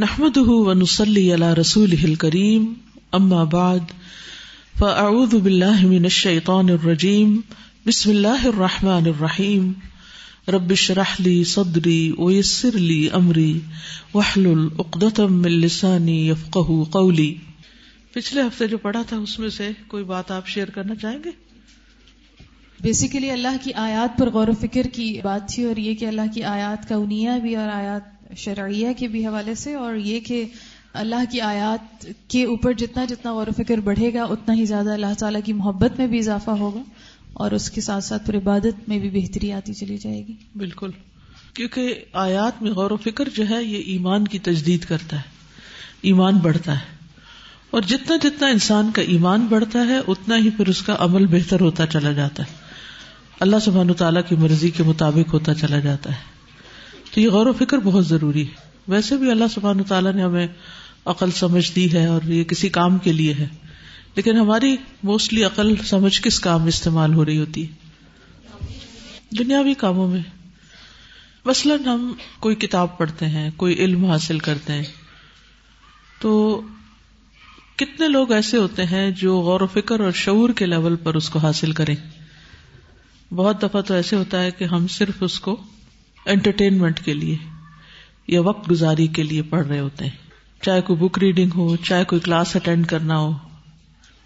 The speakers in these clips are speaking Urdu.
نحمده ونصلي على رسوله الكريم، أما بعد، فأعوذ بالله من الشيطان الرجيم، بسم الله الرحمن الرحيم. رب اشرح لي صدري ويسر لي أمري، واحلل عقدة من لساني يفقه قولي. پچھلے ہفتے جو پڑھا تھا، اس میں سے کوئی بات آپ شیئر کرنا چاہیں گے؟ بیسیکلی اللہ کی آیات پر غور و فکر کی بات تھی اور یہ کہ اللہ کی آیات کا انیا بھی اور آیات شرعیہ کے بھی حوالے سے اور یہ کہ اللہ کی آیات کے اوپر جتنا جتنا غور و فکر بڑھے گا، اتنا ہی زیادہ اللہ تعالیٰ کی محبت میں بھی اضافہ ہوگا اور اس کے ساتھ ساتھ پھر عبادت میں بھی بہتری آتی چلی جائے گی۔ بالکل۔ کیونکہ آیات میں غور و فکر جو ہے، یہ ایمان کی تجدید کرتا ہے، ایمان بڑھتا ہے۔ اور جتنا جتنا انسان کا ایمان بڑھتا ہے، اتنا ہی پھر اس کا عمل بہتر ہوتا چلا جاتا ہے۔ اللہ سبحان تعالیٰ کی مرضی کے مطابق ہوتا چلا جاتا ہے۔ تو یہ غور و فکر بہت ضروری ہے۔ ویسے بھی اللہ سبحان تعالیٰ نے ہمیں عقل سمجھ دی ہے اور یہ کسی کام کے لیے ہے۔ لیکن ہماری موسٹلی عقل سمجھ کس کام میں استعمال ہو رہی ہوتی؟ ہے دنیاوی کاموں میں۔ مثلاً ہم کوئی کتاب پڑھتے ہیں، کوئی علم حاصل کرتے ہیں۔ تو کتنے لوگ ایسے ہوتے ہیں جو غور و فکر اور شعور کے لیول پر اس کو حاصل کریں؟ بہت دفعہ تو ایسے ہوتا ہے کہ ہم صرف اس کو انٹرٹینمنٹ کے لیے یا وقت گزاری کے لیے پڑھ رہے ہوتے ہیں۔ چاہے کوئی بک ریڈنگ ہو، چاہے کوئی کلاس اٹینڈ کرنا ہو۔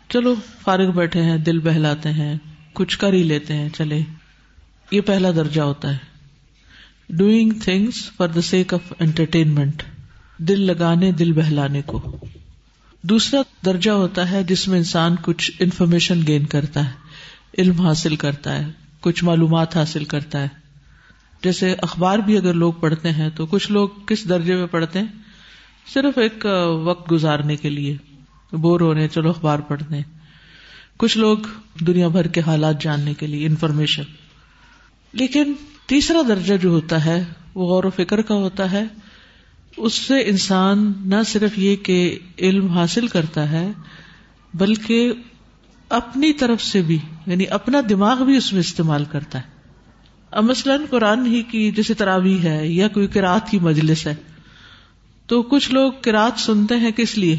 چلو، فارغ بیٹھے ہیں، دل بہلاتے ہیں، کچھ کر ہی لیتے ہیں، چلے۔ یہ پہلا درجہ ہوتا ہے۔ Doing things for the sake of entertainment دل لگانے، دل بہلانے کو۔ دوسرا درجہ ہوتا ہے جس میں انسان کچھ انفارمیشن گین کرتا ہے، علم حاصل کرتا ہے، کچھ معلومات حاصل کرتا ہے۔ جیسے اخبار بھی اگر لوگ پڑھتے ہیں تو کچھ لوگ کس درجے میں پڑھتے ہیں؟ صرف ایک وقت گزارنے کے لیے۔ بور ہو رہے چلو اخبار پڑھتے ہیں۔ کچھ لوگ دنیا بھر کے حالات جاننے کے لیے انفارمیشن۔ لیکن تیسرا درجہ جو ہوتا ہے، وہ غور و فکر کا ہوتا ہے۔ اس سے انسان نہ صرف یہ کہ علم حاصل کرتا ہے، بلکہ اپنی طرف سے بھی یعنی اپنا دماغ بھی اس میں استعمال کرتا ہے۔ اب مثلاً قرآن ہی کی جیسے تراوی ہے یا کوئی کراط کی مجلس ہے، تو کچھ لوگ کراط سنتے ہیں کس لیے؟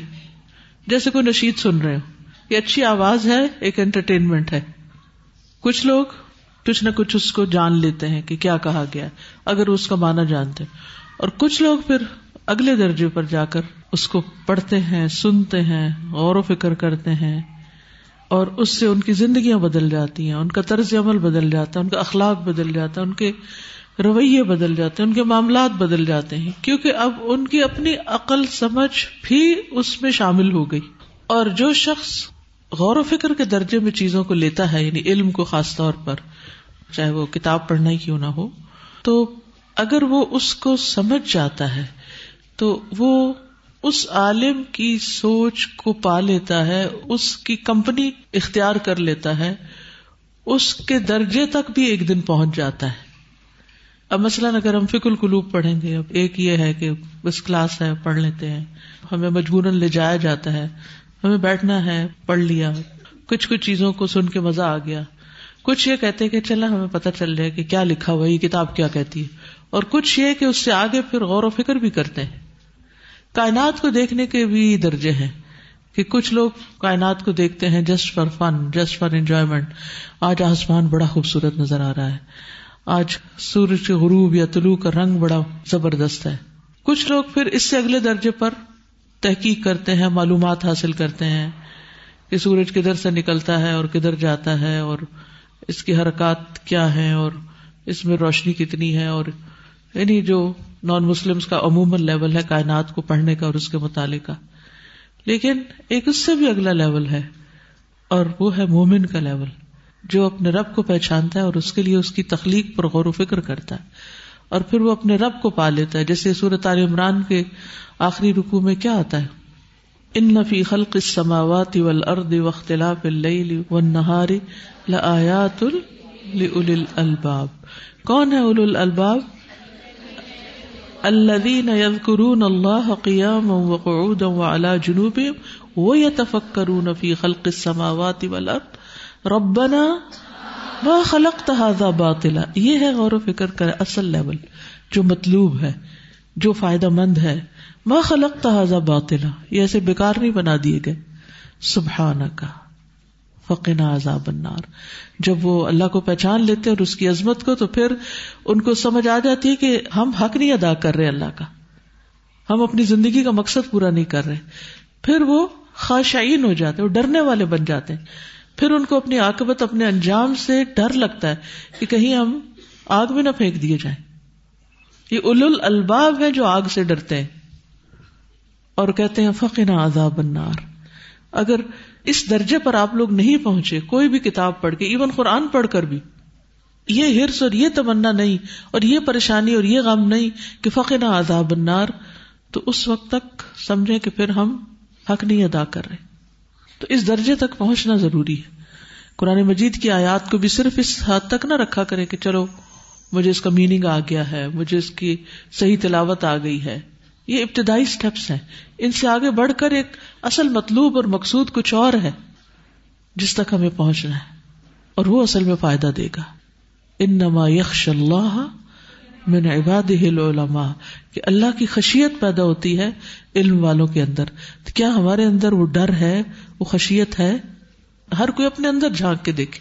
جیسے کوئی نشید سن رہے ہو، یہ اچھی آواز ہے، ایک انٹرٹینمنٹ ہے۔ کچھ لوگ کچھ نہ کچھ اس کو جان لیتے ہیں کہ کیا کہا گیا اگر اس کا مانا جانتے اور کچھ لوگ پھر اگلے درجے پر جا کر اس کو پڑھتے ہیں، سنتے ہیں، غور و فکر کرتے ہیں۔ اور اس سے ان کی زندگیاں بدل جاتی ہیں، ان کا طرز عمل بدل جاتا ہے، ان کا اخلاق بدل جاتا ہے، ان کے رویے بدل جاتے ہیں، ان کے معاملات بدل جاتے ہیں۔ کیونکہ اب ان کی اپنی عقل، سمجھ بھی اس میں شامل ہو گئی۔ اور جو شخص غور و فکر کے درجے میں چیزوں کو لیتا ہے یعنی علم کو خاص طور پر، چاہے وہ کتاب پڑھنا ہی کیوں نہ ہو، تو اگر وہ اس کو سمجھ جاتا ہے، تو وہ اس عالم کی سوچ کو پا لیتا ہے، اس کی کمپنی اختیار کر لیتا ہے، اس کے درجے تک بھی ایک دن پہنچ جاتا ہے۔ اب مثلاً اگر ہم فکل قلوب پڑھیں گے، اب ایک یہ ہے کہ بس کلاس ہے، پڑھ لیتے ہیں، ہمیں مجبوراً لے جایا جاتا ہے، ہمیں بیٹھنا ہے، پڑھ لیا، کچھ کچھ چیزوں کو سن کے مزہ آ گیا۔ کچھ یہ کہتے کہ چلا ہمیں پتہ چل جائے کہ کیا لکھا ہوا یہ کتاب کیا کہتی ہے۔ اور کچھ یہ کہ اس سے آگے پھر غور و فکر بھی کرتے ہیں۔ کائنات کو دیکھنے کے بھی درجے ہیں کہ کچھ لوگ کائنات کو دیکھتے ہیں just for fun just for enjoyment آج آسمان بڑا خوبصورت نظر آ رہا ہے۔ آج سورج کے غروب یا طلوع کا رنگ بڑا زبردست ہے۔ کچھ لوگ پھر اس سے اگلے درجے پر تحقیق کرتے ہیں، معلومات حاصل کرتے ہیں کہ سورج کدھر سے نکلتا ہے اور کدھر جاتا ہے اور اس کی حرکات کیا ہے اور اس میں روشنی کتنی ہے اور یعنی جو نان مسلم کا عموماً لیول ہے کائنات کو پڑھنے کا اور اس کے مطالعے کا لیکن ایک اس سے بھی اگلا لیول ہے اور وہ ہے مومن کا لیول جو اپنے رب کو پہچانتا ہے اور اس کے لیے اس کی تخلیق پر غور و فکر کرتا ہے۔ اور پھر وہ اپنے رب کو پا لیتا ہے، جیسے سورت عال عمران کے آخری رکو میں کیا آتا ہے؟ ان نفی خلق السماوات والارض واختلاف اللیل والنہار لآیات کون ہے اولو الالباب؟ الذين يذكرون الله قياما وقعودا وعلى جنوبهم ويتفكرون في خلق السماوات والارض ربنا ما خلقت هذا باطلا. یہ ہے غور و فکر کا اصل لیول جو مطلوب ہے، جو فائدہ مند ہے. میں خلق تحزا باطلا. یہ ایسے بیکار نہیں بنا دیے گئے. سبحان کا فقنا عذاب النار۔ جب وہ اللہ کو پہچان لیتے اور اس کی عظمت کو تو پھر ان کو سمجھ آ جاتی ہے کہ ہم حق نہیں ادا کر رہے اللہ کا۔ ہم اپنی زندگی کا مقصد پورا نہیں کر رہے۔ پھر وہ خواہشائین ہو جاتے وہ ڈرنے والے بن جاتے ہیں۔ پھر ان کو اپنی آکبت اپنے انجام سے ڈر لگتا ہے کہ کہیں ہم آگ میں نہ پھینک دیے جائیں۔ یہ ال الباب ہے جو آگ سے ڈرتے ہیں۔ اور کہتے ہیں فقنا عذاب النار۔ اگر اس درجے پر آپ لوگ نہیں پہنچے، کوئی بھی کتاب پڑھ کے ایون قرآن پڑھ کر بھی۔ یہ ہرس اور یہ تمنا نہیں، اور یہ پریشانی اور یہ غم نہیں کہ فقنا عذاب النار۔ تو اس وقت تک سمجھے کہ پھر ہم حق نہیں ادا کر رہے۔ تو اس درجے تک پہنچنا ضروری ہے۔ قرآن مجید کی آیات کو بھی صرف اس حد تک نہ رکھا کرے کہ چلو، مجھے اس کا میننگ آ گیا ہے، مجھے اس کی صحیح تلاوت آ گئی ہے۔ یہ ابتدائی اسٹیپس ہیں۔ ان سے آگے بڑھ کر ایک اصل مطلوب اور مقصود کچھ اور ہے جس تک ہمیں پہنچنا ہے اور وہ اصل میں فائدہ دے گا۔ ان نما یکش اللہ میں نے عباد العلماء۔ کہ اللہ کی خشیت پیدا ہوتی ہے علم والوں کے اندر۔ تو کیا ہمارے اندر وہ ڈر ہے، وہ خشیت ہے؟ ہر کوئی اپنے اندر جھانک کے دیکھے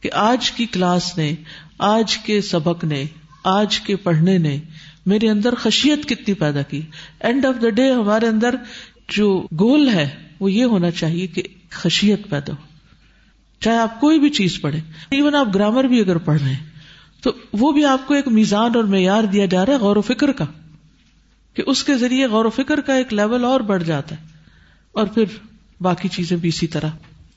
کہ آج کی کلاس نے، آج کے سبق نے، آج کے پڑھنے نے میرے اندر خشیت کتنی پیدا کی۔ اینڈ آف دا ڈے ہمارے اندر جو گول ہے، وہ یہ ہونا چاہیے کہ خشیت پیدا ہو۔ چاہے آپ کوئی بھی چیز پڑھے ایون آپ گرامر بھی اگر پڑھ رہے ہیں، تو وہ بھی آپ کو ایک میزان اور معیار دیا جا رہا ہے غور و فکر کا۔ کہ اس کے ذریعے غور و فکر کا ایک لیول اور بڑھ جاتا ہے۔ اور پھر باقی چیزیں بھی اسی طرح۔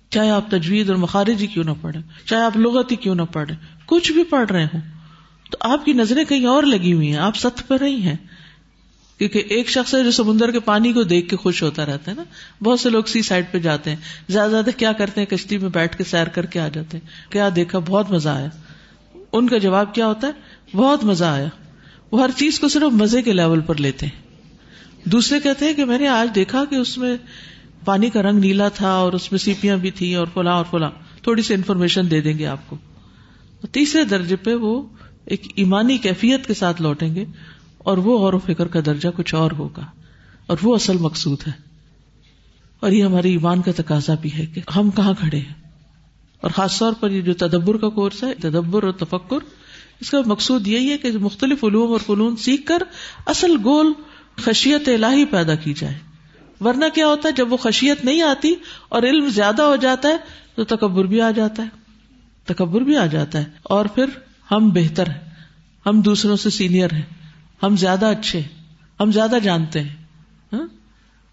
چاہے آپ تجوید اور مخارج ہی کیوں نہ پڑھیں، چاہے آپ لغت ہی کیوں نہ پڑھیں، کچھ بھی پڑھ رہے ہوں تو آپ کی نظریں کہیں اور لگی ہوئی ہیں، آپ ست پر نہیں ہیں۔ کیونکہ ایک شخص ہے جو سمندر کے پانی کو دیکھ کے خوش ہوتا رہتا ہے نا۔ بہت سے لوگ سی سائڈ پہ جاتے ہیں۔ زیادہ زیادہ کیا کرتے ہیں، کشتی میں بیٹھ کے سیر کر کے آ جاتے ہیں۔ کیا دیکھا؟ بہت مزہ آیا۔ ان کا جواب کیا ہوتا ہے؟ بہت مزہ آیا۔ وہ ہر چیز کو صرف مزے کے لیول پر لیتے ہیں۔ دوسرے کہتے ہیں کہ میں نے آج دیکھا کہ اس میں پانی کا رنگ نیلا تھا اور اس میں سیپیاں بھی تھی اور فلاں اور فلاں۔ تھوڑی سی انفارمیشن دے دیں گے آپ کو۔ تیسرے درجے پہ وہ ایک ایمانی کیفیت کے ساتھ لوٹیں گے اور وہ غور و فکر کا درجہ کچھ اور ہوگا اور وہ اصل مقصود ہے اور یہ ہماری ایمان کا تقاضا بھی ہے کہ ہم کہاں کھڑے ہیں اور خاص طور پر یہ جو تدبر کا کورس ہے، تدبر اور تفکر، اس کا مقصود یہی ہے کہ مختلف علوم اور فنون سیکھ کر اصل گول خشیت الہی پیدا کی جائے۔ ورنہ کیا ہوتا ہے، جب وہ خشیت نہیں آتی اور علم زیادہ ہو جاتا ہے، تو تکبر بھی آ جاتا ہے، تکبر بھی آ جاتا ہے۔ اور پھر ہم بہتر ہیں ہم دوسروں سے سینئر ہیں ہم زیادہ اچھے ہم زیادہ جانتے ہیں ہاں؟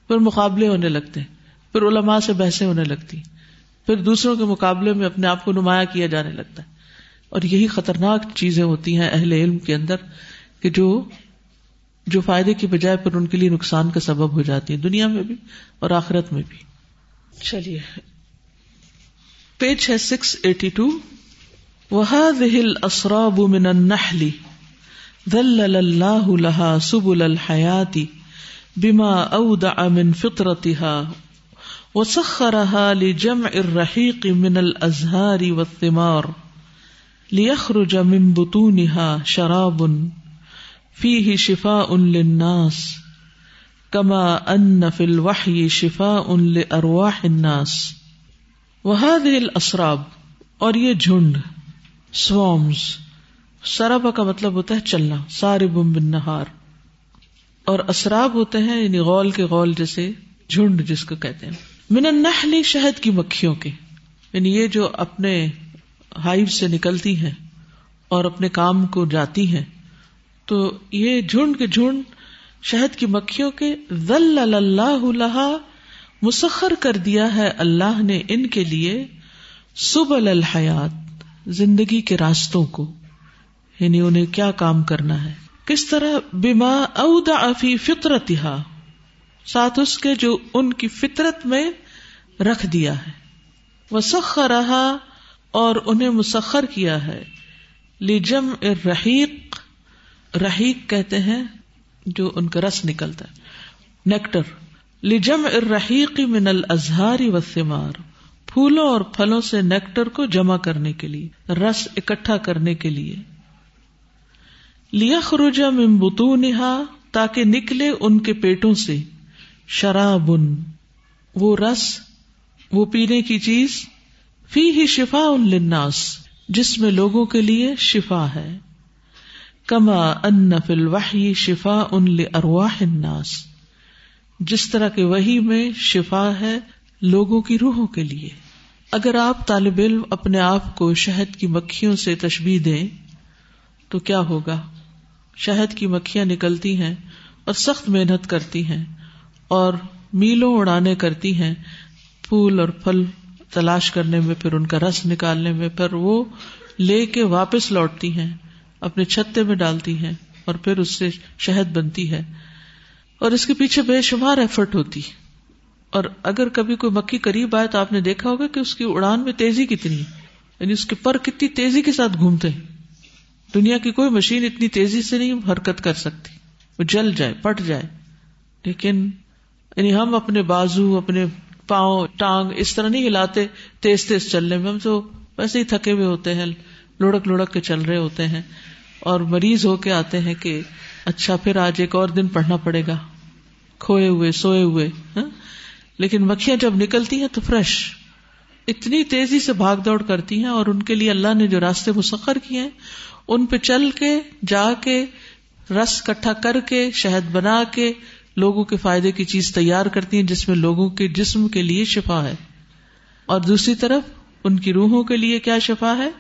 پھر مقابلے ہونے لگتے ہیں پھر علماء سے بحثیں ہونے لگتی پھر دوسروں کے مقابلے میں اپنے آپ کو نمایاں کیا جانے لگتا ہے۔ اور یہی خطرناک چیزیں ہوتی ہیں اہل علم کے اندر کہ جو جو فائدے کی بجائے پھر ان کے لیے نقصان کا سبب ہو جاتی ہیں دنیا میں بھی اور آخرت میں بھی۔ چلیے۔ پیج ہے سکس ایٹی ٹو۔ وهذه الأسراب من النحل ذلل الله لها سبل الحياة بما أودع من فطرتها وسخرها لجمع الرحيق من الأزهار والثمار ليخرج من بطونها شراب فيه شفاء للناس كما أن في الوحي شفاء لأرواح الناس وهذه الأسراب اور یہ جھنڈ سوامز سرابا کا مطلب ہوتا ہے چلنا سارے بم بن نہار اور اسراب ہوتے ہیں یعنی غول کے غول جیسے جھنڈ جس کو کہتے ہیں۔ من النحل شہد کی مکھیوں کے۔ یعنی یہ جو اپنے ہائیو سے نکلتی ہیں اور اپنے کام کو جاتی ہیں۔ تو یہ جھنڈ کے جھنڈ شہد کی مکھیوں کے ذل اللہ لہا مسخر کر دیا ہے اللہ نے ان کے لیے سبل الحیات۔ زندگی کے راستوں کو یعنی انہیں کیا کام کرنا ہے؟ کس طرح بیما اودا فی فطرت ساتھ اس کے جو ان کی فطرت میں رکھ دیا ہے۔ وہ رہا اور انہیں مسخر کیا ہے۔ لجم رحیق رحیق کہتے ہیں جو ان کا رس نکلتا ہے۔ نیکٹر لجم ارحیق من الازہاری و سمار پھولوں اور پھلوں سے نیکٹر کو جمع کرنے کے لیے، رس اکٹھا کرنے کے لیے۔ لیا خروجا ممبتو نہا تاکہ نکلے ان کے پیٹوں سے۔ شرابن، وہ رس، وہ پینے کی چیز۔ فی ہی شفا ان لناس جس میں لوگوں کے لیے شفا ہے۔ کما ان فل وحی شفا ان ارواح الناس۔ جس طرح کے وہی میں شفا ہے لوگوں کی روحوں کے لیے۔ اگر آپ طالب علم اپنے آپ کو شہد کی مکھیوں سے تشبیح دیں، تو کیا ہوگا؟ شہد کی مکھیاں نکلتی ہیں اور سخت محنت کرتی ہیں اور میلوں اڑانے کرتی ہیں۔ پھول اور پھل تلاش کرنے میں، پھر ان کا رس نکالنے میں، پھر وہ لے کے واپس لوٹتی ہیں، اپنے چھتے میں ڈالتی ہیں اور پھر اس سے شہد بنتی ہے۔ اور اس کے پیچھے بے شمار ایفرٹ ہوتی۔ اور اگر کبھی کوئی مکھی قریب آئے تو آپ نے دیکھا ہوگا کہ اس کی اڑان میں تیزی کتنی یعنی اس کے پر کتنی تیزی کے ساتھ گھومتے دنیا کی کوئی مشین اتنی تیزی سے نہیں حرکت کر سکتی۔ وہ جل جائے پٹ جائے۔ لیکن یعنی ہم اپنے بازو، اپنے پاؤں، ٹانگ اس طرح نہیں ہلاتے تیز تیز چلنے میں۔ ہم تو ویسے ہی تھکے ہوئے ہوتے ہیں، لڑک لڑک کے چل رہے ہوتے ہیں۔ اور مریض ہو کے آتے ہیں کہ اچھا پھر آج ایک اور دن پڑھنا پڑے گا۔ کھوئے ہوئے، سوئے ہوئے ہاں؟ لیکن مکھیاں جب نکلتی ہیں تو فریش، اتنی تیزی سے بھاگ دوڑ کرتی ہیں اور ان کے لیے اللہ نے جو راستے مسخر کیے ہیں، ان پہ چل کے، جا کے، رس کٹھا کر کے، شہد بنا کے لوگوں کے فائدے کی چیز تیار کرتی ہیں جس میں لوگوں کے جسم کے لیے شفا ہے۔ اور دوسری طرف، ان کی روحوں کے لیے کیا شفا ہے؟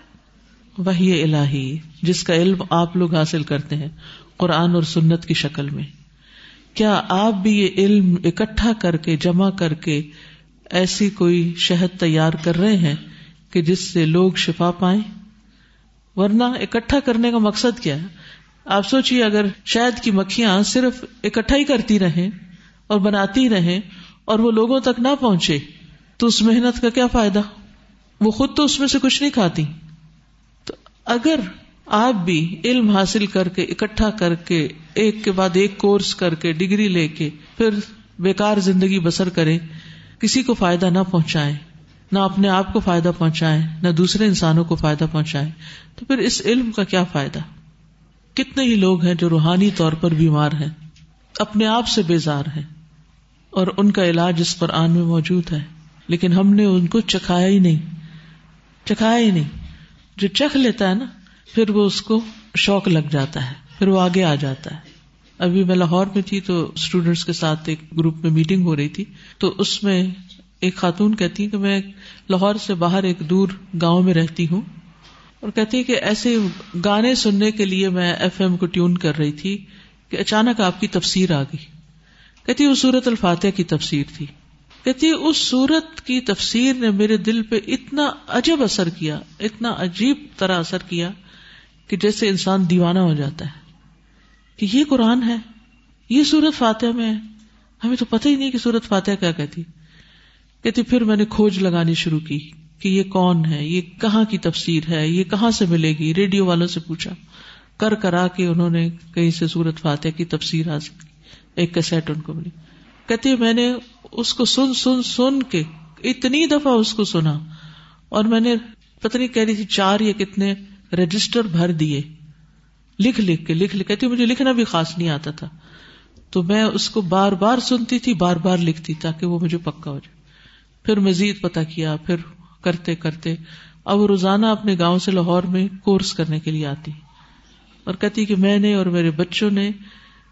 وہی الہی، جس کا علم آپ لوگ حاصل کرتے ہیں، قرآن اور سنت کی شکل میں۔ کیا آپ بھی یہ علم اکٹھا کر کے جمع کر کے ایسی کوئی شہد تیار کر رہے ہیں کہ جس سے لوگ شفا پائیں؟ ورنہ اکٹھا کرنے کا مقصد کیا ہے؟ آپ سوچیے اگر شہد کی مکھیاں صرف اکٹھا ہی کرتی رہیں اور بناتی رہیں اور وہ لوگوں تک نہ پہنچے، تو اس محنت کا کیا فائدہ؟ وہ خود تو اس میں سے کچھ نہیں کھاتی۔ تو اگر آپ بھی علم حاصل کر کے، اکٹھا کر کے، ایک کے بعد ایک کورس کر کے، ڈگری لے کے پھر بیکار زندگی بسر کریں، کسی کو فائدہ نہ پہنچائے نہ اپنے آپ کو فائدہ پہنچائے نہ دوسرے انسانوں کو فائدہ پہنچائے تو پھر اس علم کا کیا فائدہ؟ کتنے ہی لوگ ہیں جو روحانی طور پر بیمار ہیں، اپنے آپ سے بیزار ہیں، اور ان کا علاج اس پر آن میں موجود ہے، لیکن ہم نے ان کو چکھایا ہی نہیں، چکھایا ہی نہیں۔ جو چکھ لیتا ہے نا پھر وہ اس کو شوق لگ جاتا ہے، پھر وہ آگے آ جاتا ہے۔ ابھی میں لاہور میں تھی تو اسٹوڈینٹس کے ساتھ ایک گروپ میں میٹنگ ہو رہی تھی۔ تو اس میں ایک خاتون کہتی کہ میں لاہور سے باہر ایک دور گاؤں میں رہتی ہوں۔ اور کہتی کہ ایسے گانے سننے کے لیے میں ایف ایم کو ٹیون کر رہی تھی کہ اچانک آپ کی تفسیر آ گئی۔ کہتی وہ سورت الفاتح کی تفسیر تھی۔ کہتی اس سورت کی تفسیر نے میرے دل پہ اتنا عجب اثر کیا، اتنا عجیب طرح اثر کیا کہ جیسے انسان دیوانہ ہو جاتا ہے، کہ یہ قرآن ہے، یہ سورت فاتح میں ہے۔ ہمیں تو پتہ ہی نہیں کہ سورت فاتح کیا کہتی۔ کہتی، پھر میں نے کھوج لگانی شروع کی کہ یہ کون ہے، یہ کہاں کی تفسیر ہے، یہ کہاں سے ملے گی؟ ریڈیو والوں سے پوچھا۔ کر کرا کے انہوں نے کہیں سے سورت فاتح کی تفسیر حاصل کی۔ ایک کیسٹ ان کو ملی۔ کہتی، میں نے اس کو سن سن سن کے اتنی دفعہ اس کو سنا۔ اور میں نے پتہ نہیں کہہ رہی تھی، چار یا کتنے رجسٹر بھر دیے۔ لکھ لکھ کے لکھ لکھ، کہتی، مجھے لکھنا بھی خاص نہیں آتا تھا۔ تو میں اس کو بار بار سنتی تھی، بار بار لکھتی، تاکہ وہ مجھے پکا ہو جائے۔ پھر مزید پتا کیا، پھر کرتے کرتے۔ اب وہ روزانہ اپنے گاؤں سے لاہور میں کورس کرنے کے لیے آتی۔ اور کہتی کہ میں نے اور میرے بچوں نے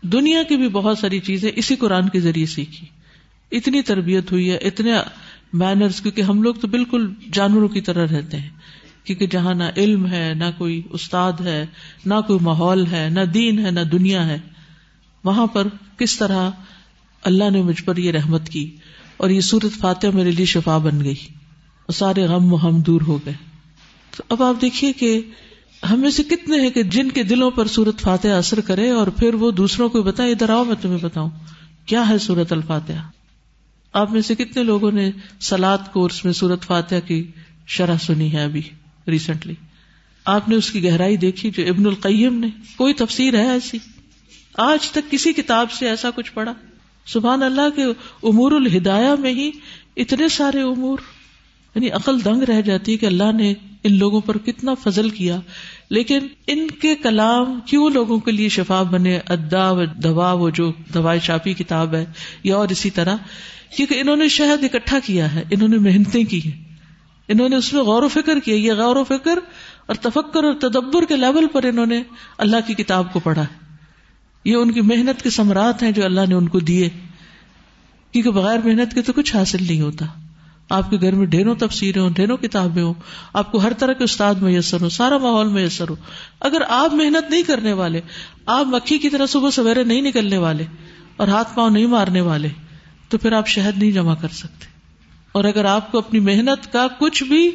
دنیا کی بھی بہت ساری چیزیں اسی قرآن کے ذریعے سیکھی۔ اتنی تربیت ہوئی ہے، اتنے مینرز کیونکہ ہم لوگ تو بالکل جانوروں کی طرح رہتے ہیں۔ کیونکہ جہاں نہ علم ہے، نہ کوئی استاد ہے، نہ کوئی ماحول ہے، نہ دین ہے، نہ دنیا ہے۔ وہاں پر کس طرح اللہ نے مجھ پر یہ رحمت کی اور یہ سورت فاتح میرے لیے شفا بن گئی اور سارے غم و ہم دور ہو گئے۔ تو اب آپ دیکھیے کہ ہمیں سے کتنے ہیں کہ جن کے دلوں پر سورت فاتح اثر کرے اور پھر وہ دوسروں کو بتائے ادھر آؤ، میں تمہیں بتاؤں۔ کیا ہے سورت الفاتحہ؟ آپ میں سے کتنے لوگوں نے سلاد کورس میں سورت فاتح کی شرح سنی ہے ابھی؟ ریسنٹلی۔ آپ نے اس کی گہرائی دیکھی جو ابن القیم نے؟ کوئی تفسیر ہے ایسی؟ آج تک کسی کتاب سے ایسا کچھ پڑھا؟ سبحان اللہ کے امور الہدایہ میں ہی اتنے سارے امور۔ یعنی عقل دنگ رہ جاتی ہے کہ اللہ نے ان لوگوں پر کتنا فضل کیا۔ لیکن ان کے کلام کیوں لوگوں کے لیے شفا بنے؟ ادا و دوا وہ جو دوائی چاپی کتاب ہے یا اور اسی طرح۔ کیونکہ انہوں نے شہد اکٹھا کیا ہے، انہوں نے محنتیں کی ہیں۔ انہوں نے اس میں غور و فکر کیا یہ غور و فکر اور تفکر اور تدبر کے لیول پر انہوں نے اللہ کی کتاب کو پڑھا یہ ان کی محنت کے سمراٹ ہیں جو اللہ نے ان کو دیے۔ کیونکہ بغیر محنت کے تو کچھ حاصل نہیں ہوتا۔ آپ کے گھر میں ڈھیروں تفسیریں ہوں، ڈھیروں کتابیں ہوں، آپ کو ہر طرح کے استاد میسر ہو سارا ماحول میسر ہو۔ اگر آپ محنت نہیں کرنے والے، آپ مکھی کی طرح صبح سویرے نہیں نکلنے والے اور ہاتھ پاؤں نہیں مارنے والے، تو پھر آپ شہد نہیں جمع کر سکتے۔ اور اگر آپ کو اپنی محنت کا کچھ بھی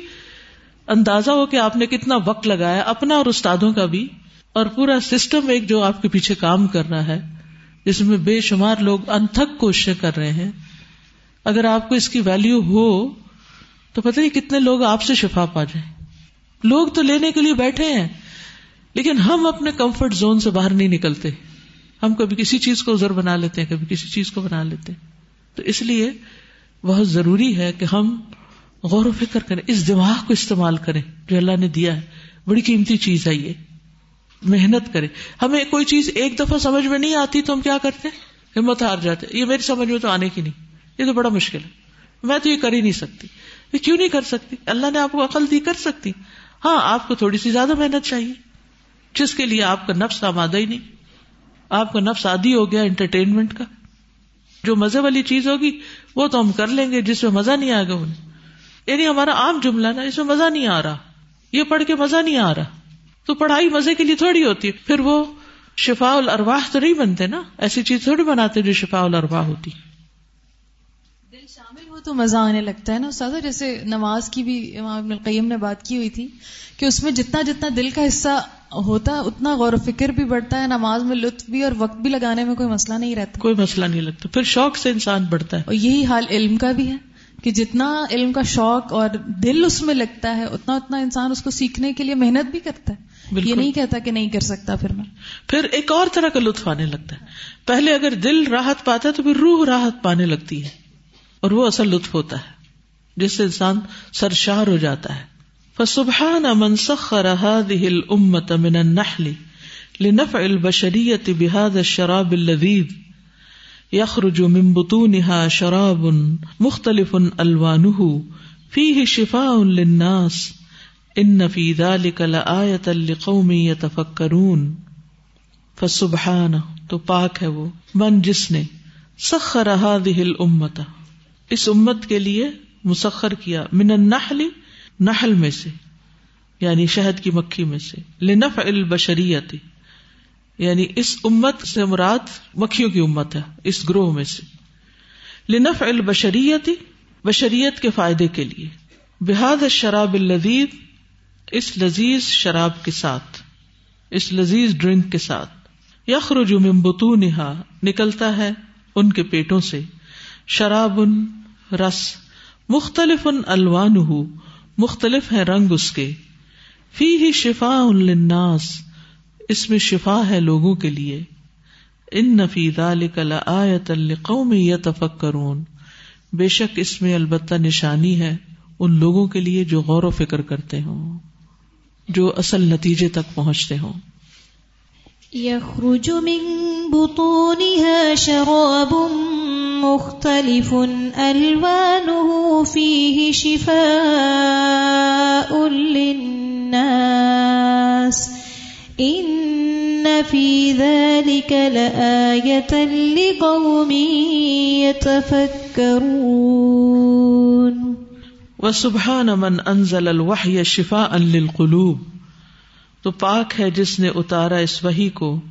اندازہ ہو کہ آپ نے کتنا وقت لگایا، اپنا اور استادوں کا بھی، اور پورا سسٹم ایک جو آپ کے پیچھے کام کر رہا ہے، جس میں بے شمار لوگ انتھک کوششیں کر رہے ہیں، اگر آپ کو اس کی ویلو ہو، تو پتہ نہیں کتنے لوگ آپ سے شفا پا جائیں۔ لوگ تو لینے کے لیے بیٹھے ہیں، لیکن ہم اپنے کمفرٹ زون سے باہر نہیں نکلتے۔ ہم کبھی کسی چیز کو ازر بنا لیتے ہیں، کبھی کسی چیز کو بنا لیتے ہیں۔ تو اس لیے بہت ضروری ہے کہ ہم غور و فکر کریں، اس دماغ کو استعمال کریں، جو اللہ نے دیا ہے۔ بڑی قیمتی چیز ہے یہ۔ محنت کرے ہمیں کوئی چیز ایک دفعہ سمجھ میں نہیں آتی تو ہم کیا کرتے؟ ہمت ہار جاتے۔ یہ میری سمجھ میں تو آنے کی نہیں۔ یہ تو بڑا مشکل ہے۔ میں تو یہ کر ہی نہیں سکتی۔ یہ کیوں نہیں کر سکتی؟ اللہ نے آپ کو عقل دی، کر سکتی۔ ہاں آپ کو تھوڑی سی زیادہ محنت چاہیے۔ جس کے لیے آپ کا نفس آمادہ ہی نہیں۔ آپ کا نفس عادی ہو گیا انٹرٹینمنٹ کا۔ جو مزے والی چیز ہوگی وہ تو ہم کر لیں گے جس میں مزہ نہیں آئے گا انہیں۔ یعنی ہمارا عام جملہ نا، اس میں مزہ نہیں آ رہا۔ یہ پڑھ کے مزہ نہیں آ رہا۔ تو پڑھائی مزے کے لیے تھوڑی ہوتی ہے۔ پھر وہ شفا الرواح تو نہیں بنتے نا۔ ایسی چیز تھوڑی بناتے جو شفا الرواح ہوتی۔ دل شامل ہو تو مزہ آنے لگتا ہے نا استاد جیسے نماز کی بھی امام القیم نے بات کی ہوئی تھی کہ اس میں جتنا جتنا دل کا حصہ ہوتا اتنا غور و فکر بھی بڑھتا ہے نماز میں لطف بھی اور وقت بھی لگانے میں کوئی مسئلہ نہیں رہتا۔ کوئی مسئلہ نہیں لگتا۔ پھر شوق سے انسان بڑھتا ہے۔ اور یہی حال علم کا بھی ہے کہ جتنا علم کا شوق اور دل اس میں لگتا ہے اتنا اتنا انسان اس کو سیکھنے کے لیے محنت بھی کرتا ہے۔ یہ نہیں کہتا کہ نہیں کر سکتا پھر میں۔ پھر ایک اور طرح کا لطف آنے لگتا ہے۔ پہلے اگر دل راحت پاتا ہے تو پھر روح راحت پانے لگتی ہے۔ اور وہ اصل لطف ہوتا ہے جس سے انسان سرشار ہو جاتا ہے۔ فسبحان من سخر هذه الامه من النحل لنفع البشريه بهذا الشراب اللذيذ. يخرج من بطونها شراب مختلف الوانه فيه شفاء للناس. ان في ذلك لآية لقوم يتفكرون. فسبحان تو پاک ہے وہ. من جس نے سخر هذه الامه اس امت کے لیے مسخر کیا. من النحل نحل میں سے یعنی شہد کی مکھی میں سے لنف البشریت یعنی اس امت سے مراد مکھیوں کی امت ہے، اس گروہ میں سے۔ لنف البشریت، بشریت کے فائدے کے لیے۔ بحاد شراب الدید اس لذیذ شراب کے ساتھ، اس لذیذ ڈرنک کے ساتھ۔ یخرج من بطونها نکلتا ہے ان کے پیٹوں سے۔ شراب رس مختلف الوان مختلف ہے رنگ اس کے۔ فی ہی شفا الناس اس میں شفا ہے لوگوں کے لیے۔ ان نفی آیت القوم یتفکرون۔ بے شک اس میں البتہ نشانی ہے ان لوگوں کے لیے جو غور و فکر کرتے ہوں، جو اصل نتیجے تک پہنچتے ہوں۔ يخرج من بطونها شراب مختلف، ألوانه فيه شفاء للناس. إن في ذلك لآية لقوم يتفكرون. وسبحان من أنزل الوحي شفاء للقلوب. تو پاک ہے جس نے اتارا اس وہی کو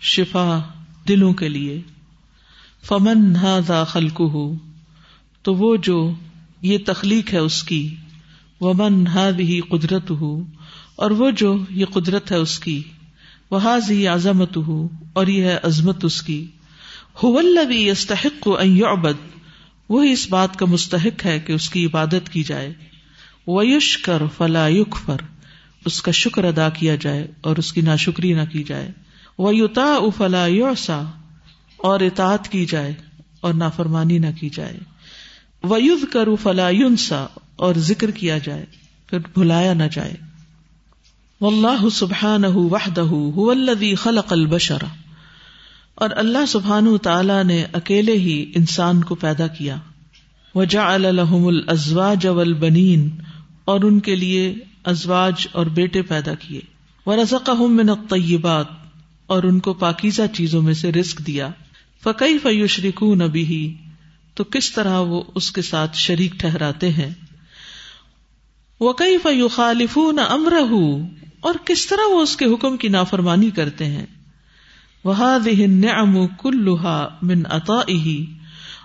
شفا دلوں کے لیے۔ فمن ہا خلق ہو تو وہ جو یہ تخلیق ہے اس کی۔ ومن ہا بھی قدرت ہو اور وہ جو یہ قدرت ہے اس کی۔ وہ حاضی عظمت ہو اور یہ ہے عظمت اس کی۔ ہوبی استحق ابد وہی اس بات کا مستحق ہے کہ اس کی عبادت کی جائے۔ ویش کر فلا یق فر اس کا شکر ادا کیا جائے اور اس کی ناشکری نہ کی جائے۔ وہ یوتا افلا یوسا اور اطاعت کی جائے اور نافرمانی نہ کی جائے۔ ویز کرو فلا یونسا اور ذکر کیا جائے پھر بھلایا نہ جائے۔ واللہ سبحانہ وحدہ هو الذی خلق البشر۔ اور اللہ سبحانہ تعالی نے اکیلے ہی انسان کو پیدا کیا۔ وجعل لهم الازواج والبنین اور ان کے لیے ازواج اور بیٹے پیدا کیے۔ ورزقهم من الطیبات اور ان کو پاکیزہ چیزوں میں سے رزق دیا۔ فقی فیشرکون به، تو کس طرح وہ اس کے ساتھ شریک ٹھہراتے ہیں۔ وہ کئی فیو خالف نہ امر اور کس طرح وہ اس کے حکم کی نافرمانی کرتے ہیں۔ وہ نعم کلوہا من عطا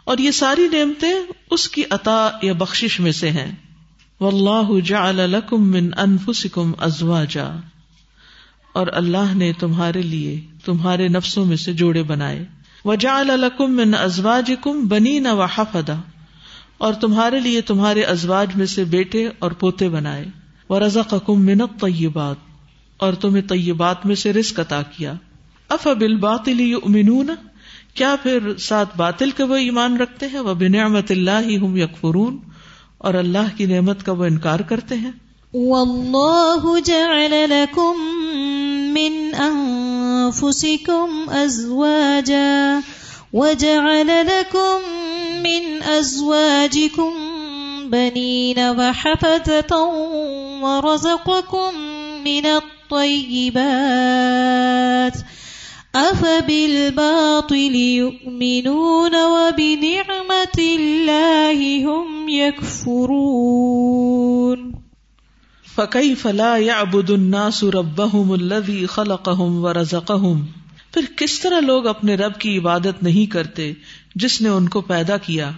اور یہ ساری نعمتیں اس کی عطا یا بخش میں سے ہیں۔ واللہ جعل لکم من انفسکم ازواجا۔ اور اللہ نے تمہارے لیے تمہارے نفسوں میں سے جوڑے بنائے۔ وجعل لکم من ازواجکم بنین و حفدا۔ اور تمہارے لیے تمہارے ازواج میں سے بیٹے اور پوتے بنائے۔ ورزقکم من الطیبات۔ اور تمہیں طیبات میں سے رزق عطا کیا۔ اف بالباطل یؤمنون۔ کیا پھر ساتھ باطل کے وہ ایمان رکھتے ہیں؟ وہ بنعمت اللہ ہی ہم یکفرون۔ اور اللہ کی نعمت کا وہ انکار کرتے ہیں۔ واللہ جعل لکم من انفسکم ازواجا وجعل لكم من ازواجكم بنين وحفظة ورزقكم من الطيبات افبالباطل يؤمنون وبنعمة الله هم يكفرون فكيف لا يعبد الناس ربهم الذي خلقهم ورزقهم؟ پھر کس طرح لوگ اپنے رب کی عبادت نہیں کرتے جس نے ان کو پیدا کیا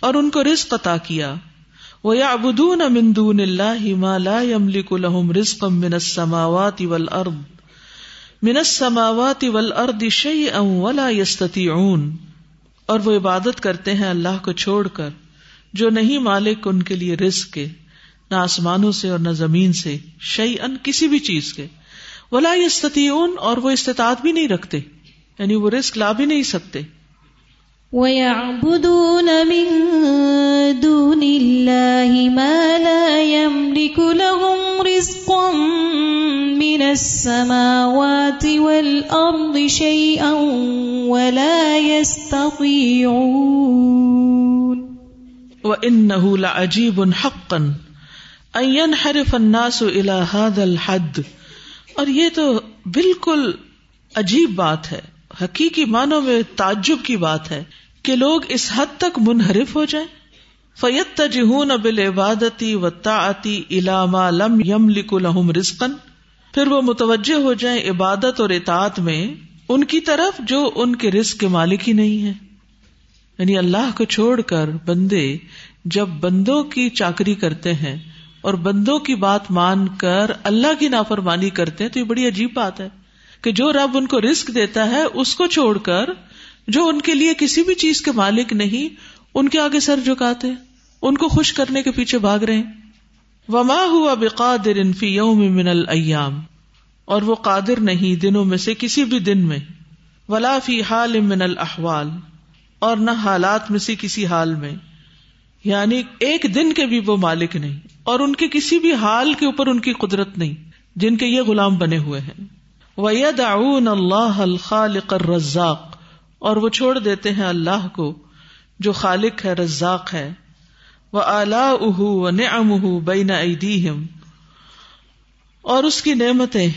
اور ان کو رزق عطا کیا؟ وہ یا ابدون امندون اللہ لا يملك لهم رزقا من السماوات والارض من السماوات والارض شيئا ولا اون اور وہ عبادت کرتے ہیں اللہ کو چھوڑ کر، جو نہیں مالک ان کے لیے رزق کے، نہ آسمانوں سے اور نہ زمین سے شعی ان کسی بھی چیز کے۔ ولا یستطیعون اور وہ استطاعت بھی نہیں رکھتے یعنی وہ رسک لا بھی نہیں سکتے۔ وَيَعْبُدُونَ مِن دُونِ اللَّهِ مَا لَا يَمْلِكُ لَهُمْ رِزْقًا مِنَ السَّمَاوَاتِ وَالْأَرْضِ شَيْئًا وَلَا يَسْتَطِيعُونَ. وَإِنَّهُ لَعَجِيبٌ حَقًّا أَن يَنْحَرِفَ النَّاسُ إِلَى هَذَا الْحَدِّ. اور یہ تو بالکل عجیب بات ہے، حقیقی معنوں میں تعجب کی بات ہے۔ کہ لوگ اس حد تک منحرف ہو جائیں۔ فیت تجہون بل عبادتی و تعتی علامہ لم یم لکم رسکن پھر وہ متوجہ ہو جائیں عبادت اور اطاعت میں ان کی طرف جو ان کے رزق کے مالک ہی نہیں ہے یعنی اللہ کو چھوڑ کر بندے جب بندوں کی چاکری کرتے ہیں اور بندوں کی بات مان کر اللہ کی نافرمانی کرتے ہیں تو یہ بڑی عجیب بات ہے کہ جو رب ان کو رسک دیتا ہے اس کو چھوڑ کر جو ان کے لیے کسی بھی چیز کے مالک نہیں، ان کے آگے سر جھکاتے، ان کو خوش کرنے کے پیچھے بھاگ رہے وما ہوا بقادر فی یوم من الایام اور وہ قادر نہیں دنوں میں سے کسی بھی دن میں۔ ولا فی حال من الاحوال اور نہ حالات میں سے کسی حال میں۔ یعنی ایک دن کے بھی وہ مالک نہیں۔ اور ان کے کسی بھی حال کے اوپر ان کی قدرت نہیں، جن کے یہ غلام بنے ہوئے ہیں۔ وید اللہ الخالق الرزاق۔ اور وہ چھوڑ دیتے ہیں اللہ کو، جو خالق ہے، رزاق ہے۔ وہ الا اہ و نم بین اور اس کی نعمتیں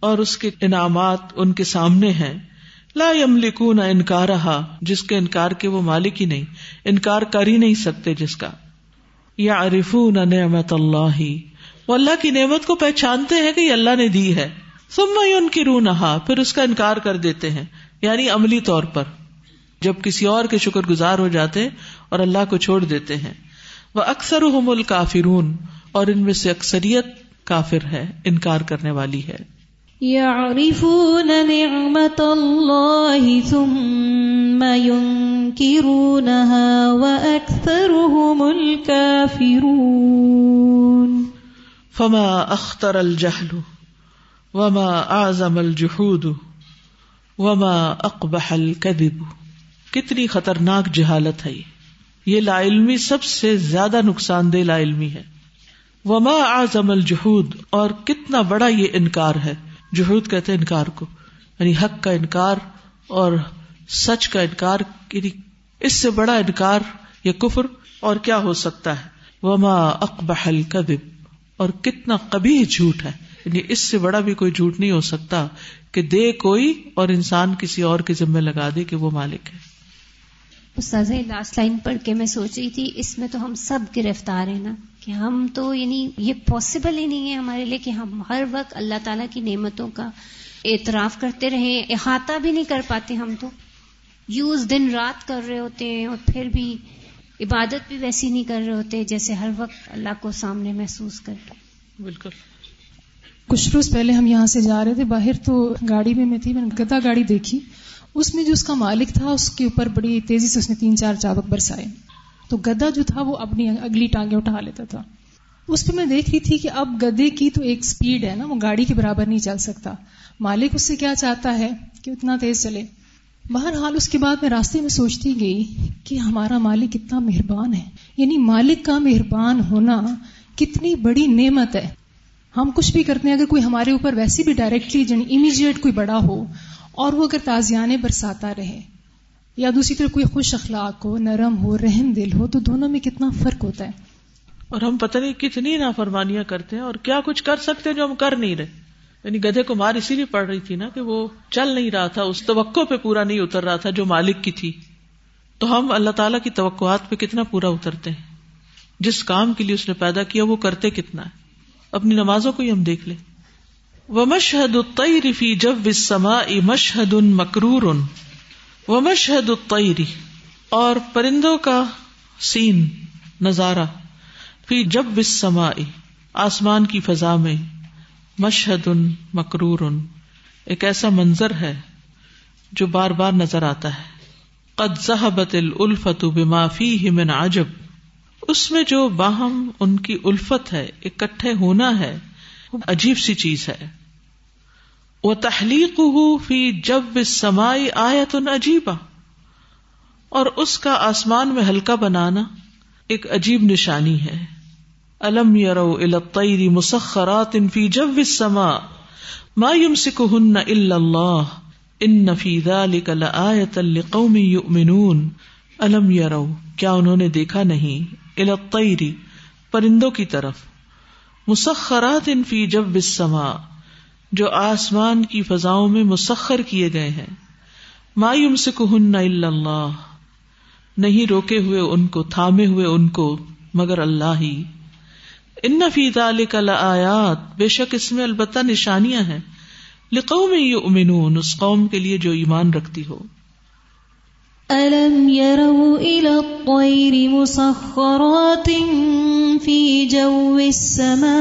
اور اس کے انعامات ان کے سامنے ہیں۔ لا یملکون انکار جس کے انکار کے وہ مالک ہی نہیں، انکار کر ہی نہیں سکتے جس کا۔ یا عرفون نعمت اللہ۔ وہ اللہ کی نعمت کو پہچانتے ہیں کہ یہ اللہ نے دی ہے۔ سم ان کی رو نہا پھر اس کا انکار کر دیتے ہیں۔ یعنی عملی طور پر جب کسی اور کے شکر گزار ہو جاتے اور اللہ کو چھوڑ دیتے ہیں۔ وہ اکثر الکافرون اور ان میں سے اکثریت کافر ہے انکار کرنے والی ہے۔ يعرفون الله ثم ينكرونها وأكثرهم الكافرون۔ فما أخطر الجهل وما أعظم الجحود۔ وما أقبح الكذب۔ کتنی خطرناک جہالت ہے یہ۔ لا علمی سب سے زیادہ نقصان دہ لا علمی ہے۔ وما اعظم الجہود اور کتنا بڑا یہ انکار ہے۔ جہود کہتے ہیں انکار کو۔ یعنی حق کا انکار اور سچ کا انکار۔ یعنی اس سے بڑا انکار یا کفر اور کیا ہو سکتا ہے۔ وما اقبح الكذب۔ اور کتنا کبھی جھوٹ ہے۔ یعنی اس سے بڑا بھی کوئی جھوٹ نہیں ہو سکتا کہ دے کوئی اور انسان کسی اور کے ذمے لگا دے کہ وہ مالک ہے۔ استاذ لاسٹ لائن پڑھ کے میں سوچ رہی تھی اس میں تو ہم سب گرفتار ہیں نا کہ ہم تو یعنی یہ پاسبل ہی نہیں ہے ہمارے لیے کہ ہم ہر وقت اللہ تعالیٰ کی نعمتوں کا اعتراف کرتے رہیں احاطہ بھی نہیں کر پاتے ہم تو۔ یوز دن رات کر رہے ہوتے ہیں اور پھر بھی عبادت بھی ویسی نہیں کر رہے ہوتے جیسے ہر وقت اللہ کو سامنے محسوس کر بالکل۔ کچھ روز پہلے ہم یہاں سے جا رہے تھے، باہر تو گاڑی میں میں تھی، میں نے گدا گاڑی دیکھی۔ اس میں جو اس کا مالک تھا، اس کے اوپر بڑی تیزی سے اس نے تین چار چابک برسائے۔ تو گدا جو تھا، وہ اپنی اگلی ٹانگیں اٹھا لیتا تھا۔ اس پہ میں دیکھ رہی تھی کہ اب گدے کی تو ایک سپیڈ ہے نا، وہ گاڑی کے برابر نہیں چل سکتا۔ مالک اس سے کیا چاہتا ہے کہ اتنا تیز چلے۔ بہرحال اس کے بعد میں راستے میں سوچتی گئی کہ ہمارا مالک کتنا مہربان ہے۔ یعنی مالک کا مہربان ہونا کتنی بڑی نعمت ہے۔ ہم کچھ بھی کرتے ہیں، اگر کوئی ہمارے اوپر ویسے بھی ڈائریکٹلی یعنی امیجیٹ کوئی بڑا ہو، اور وہ اگر تازیانے برساتا رہے، یا دوسری طرف کوئی خوش اخلاق ہو، نرم ہو، رحم دل ہو، تو دونوں میں کتنا فرق ہوتا ہے؟ اور ہم پتہ نہیں کتنی نافرمانیاں کرتے ہیں اور کیا کچھ کر سکتے ہیں جو ہم کر نہیں رہے۔ یعنی گدھے کو مار اسی لیے پڑ رہی تھی نا کہ وہ چل نہیں رہا تھا، اس توقع پہ پورا نہیں اتر رہا تھا جو مالک کی تھی۔ تو ہم اللہ تعالیٰ کی توقعات پہ کتنا پورا اترتے ہیں؟ جس کام کے لیے اس نے پیدا کیا، وہ کرتے کتنا ہے اپنی نمازوں کو ہی ہم دیکھ لیں۔ وہ مشہد فی جب سما مشہد ان مکرور ان وہ مشہد اور پرندوں کا سین، نظارہ۔ فی جب سما آسمان کی فضا میں۔ مشہد ان مکرور ان ایک ایسا منظر ہے جو بار بار نظر آتا ہے۔ قد ذہبت الفت بما فیہ من عجب۔ اس میں جو باہم ان کی الفت ہے، اکٹھے ہونا ہے عجیب سی چیز ہے۔ وہ تحلیق فی جب سمائی آیا تو عجیبا اور اس کا آسمان میں ہلکا بنانا ایک عجیب نشانی ہے۔ الم یرو الطری مسخرات ان فی جب سما ما يمسكهن الا الله۔ ان فی ذلك لآیت لقوم یؤمنون الم یرو کیا انہوں نے دیکھا نہیں؟ الطری پرندوں کی طرف، مسخرات ان فی جب سما جو آسمان کی فضاؤں میں مسخر کیے گئے ہیں۔ ما يمسكهن الا اللہ، نہیں روکے ہوئے ان کو، تھامے ہوئے ان کو، مگر اللہ ہی۔ ان فی ذلک لآیات، بے شک اس میں البتہ نشانیاں ہیں۔ لقوم یؤمنون، اس قوم کے لیے جو ایمان رکھتی ہو۔ ألم يروا إلى الطير مسخرات في جو السماء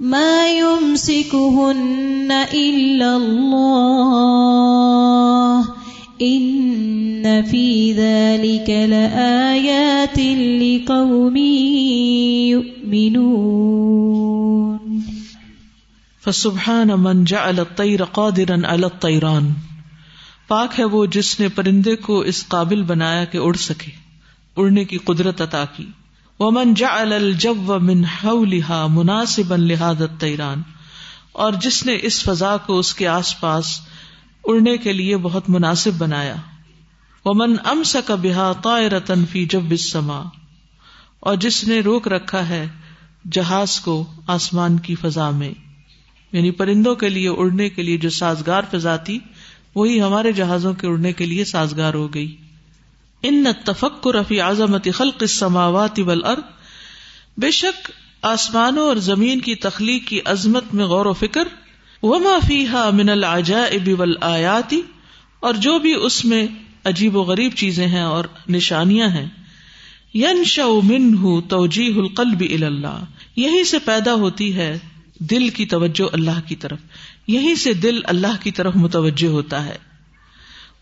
ما يمسكهن إلا الله إن في ذلك لآيات لقوم يؤمنون فسبحان من جعل الطير قادرا على الطيران پاک ہے وہ جس نے پرندے کو اس قابل بنایا کہ اڑ سکے، اڑنے کی قدرت عطا کی۔ ومن جعل الجو من حولها مناسبا لهذا الطيران اور جس نے اس فضا کو اس کے آس پاس اڑنے کے لیے بہت مناسب بنایا۔ ومن امسک بها طائرة في جب السماء اور جس نے روک رکھا ہے جہاز کو آسمان کی فضا میں یعنی پرندوں کے لیے، اڑنے کے لیے جو سازگار فضا تھی وہی ہمارے جہازوں کے اڑنے کے لیے سازگار ہو گئی۔ ان تفکر فی عظمت خلق السماوات والارض، بے شک آسمانوں اور زمین کی تخلیق کی عظمت میں غور و فکر، وما فیہا من العجائب والآیات، اور جو بھی اس میں عجیب و غریب چیزیں ہیں اور نشانیاں ہیں ینشا منہ توجیہ القلب اللہ۔ یہی سے پیدا ہوتی ہے دل کی توجہ اللہ کی طرف۔ یہی سے دل اللہ کی طرف متوجہ ہوتا ہے۔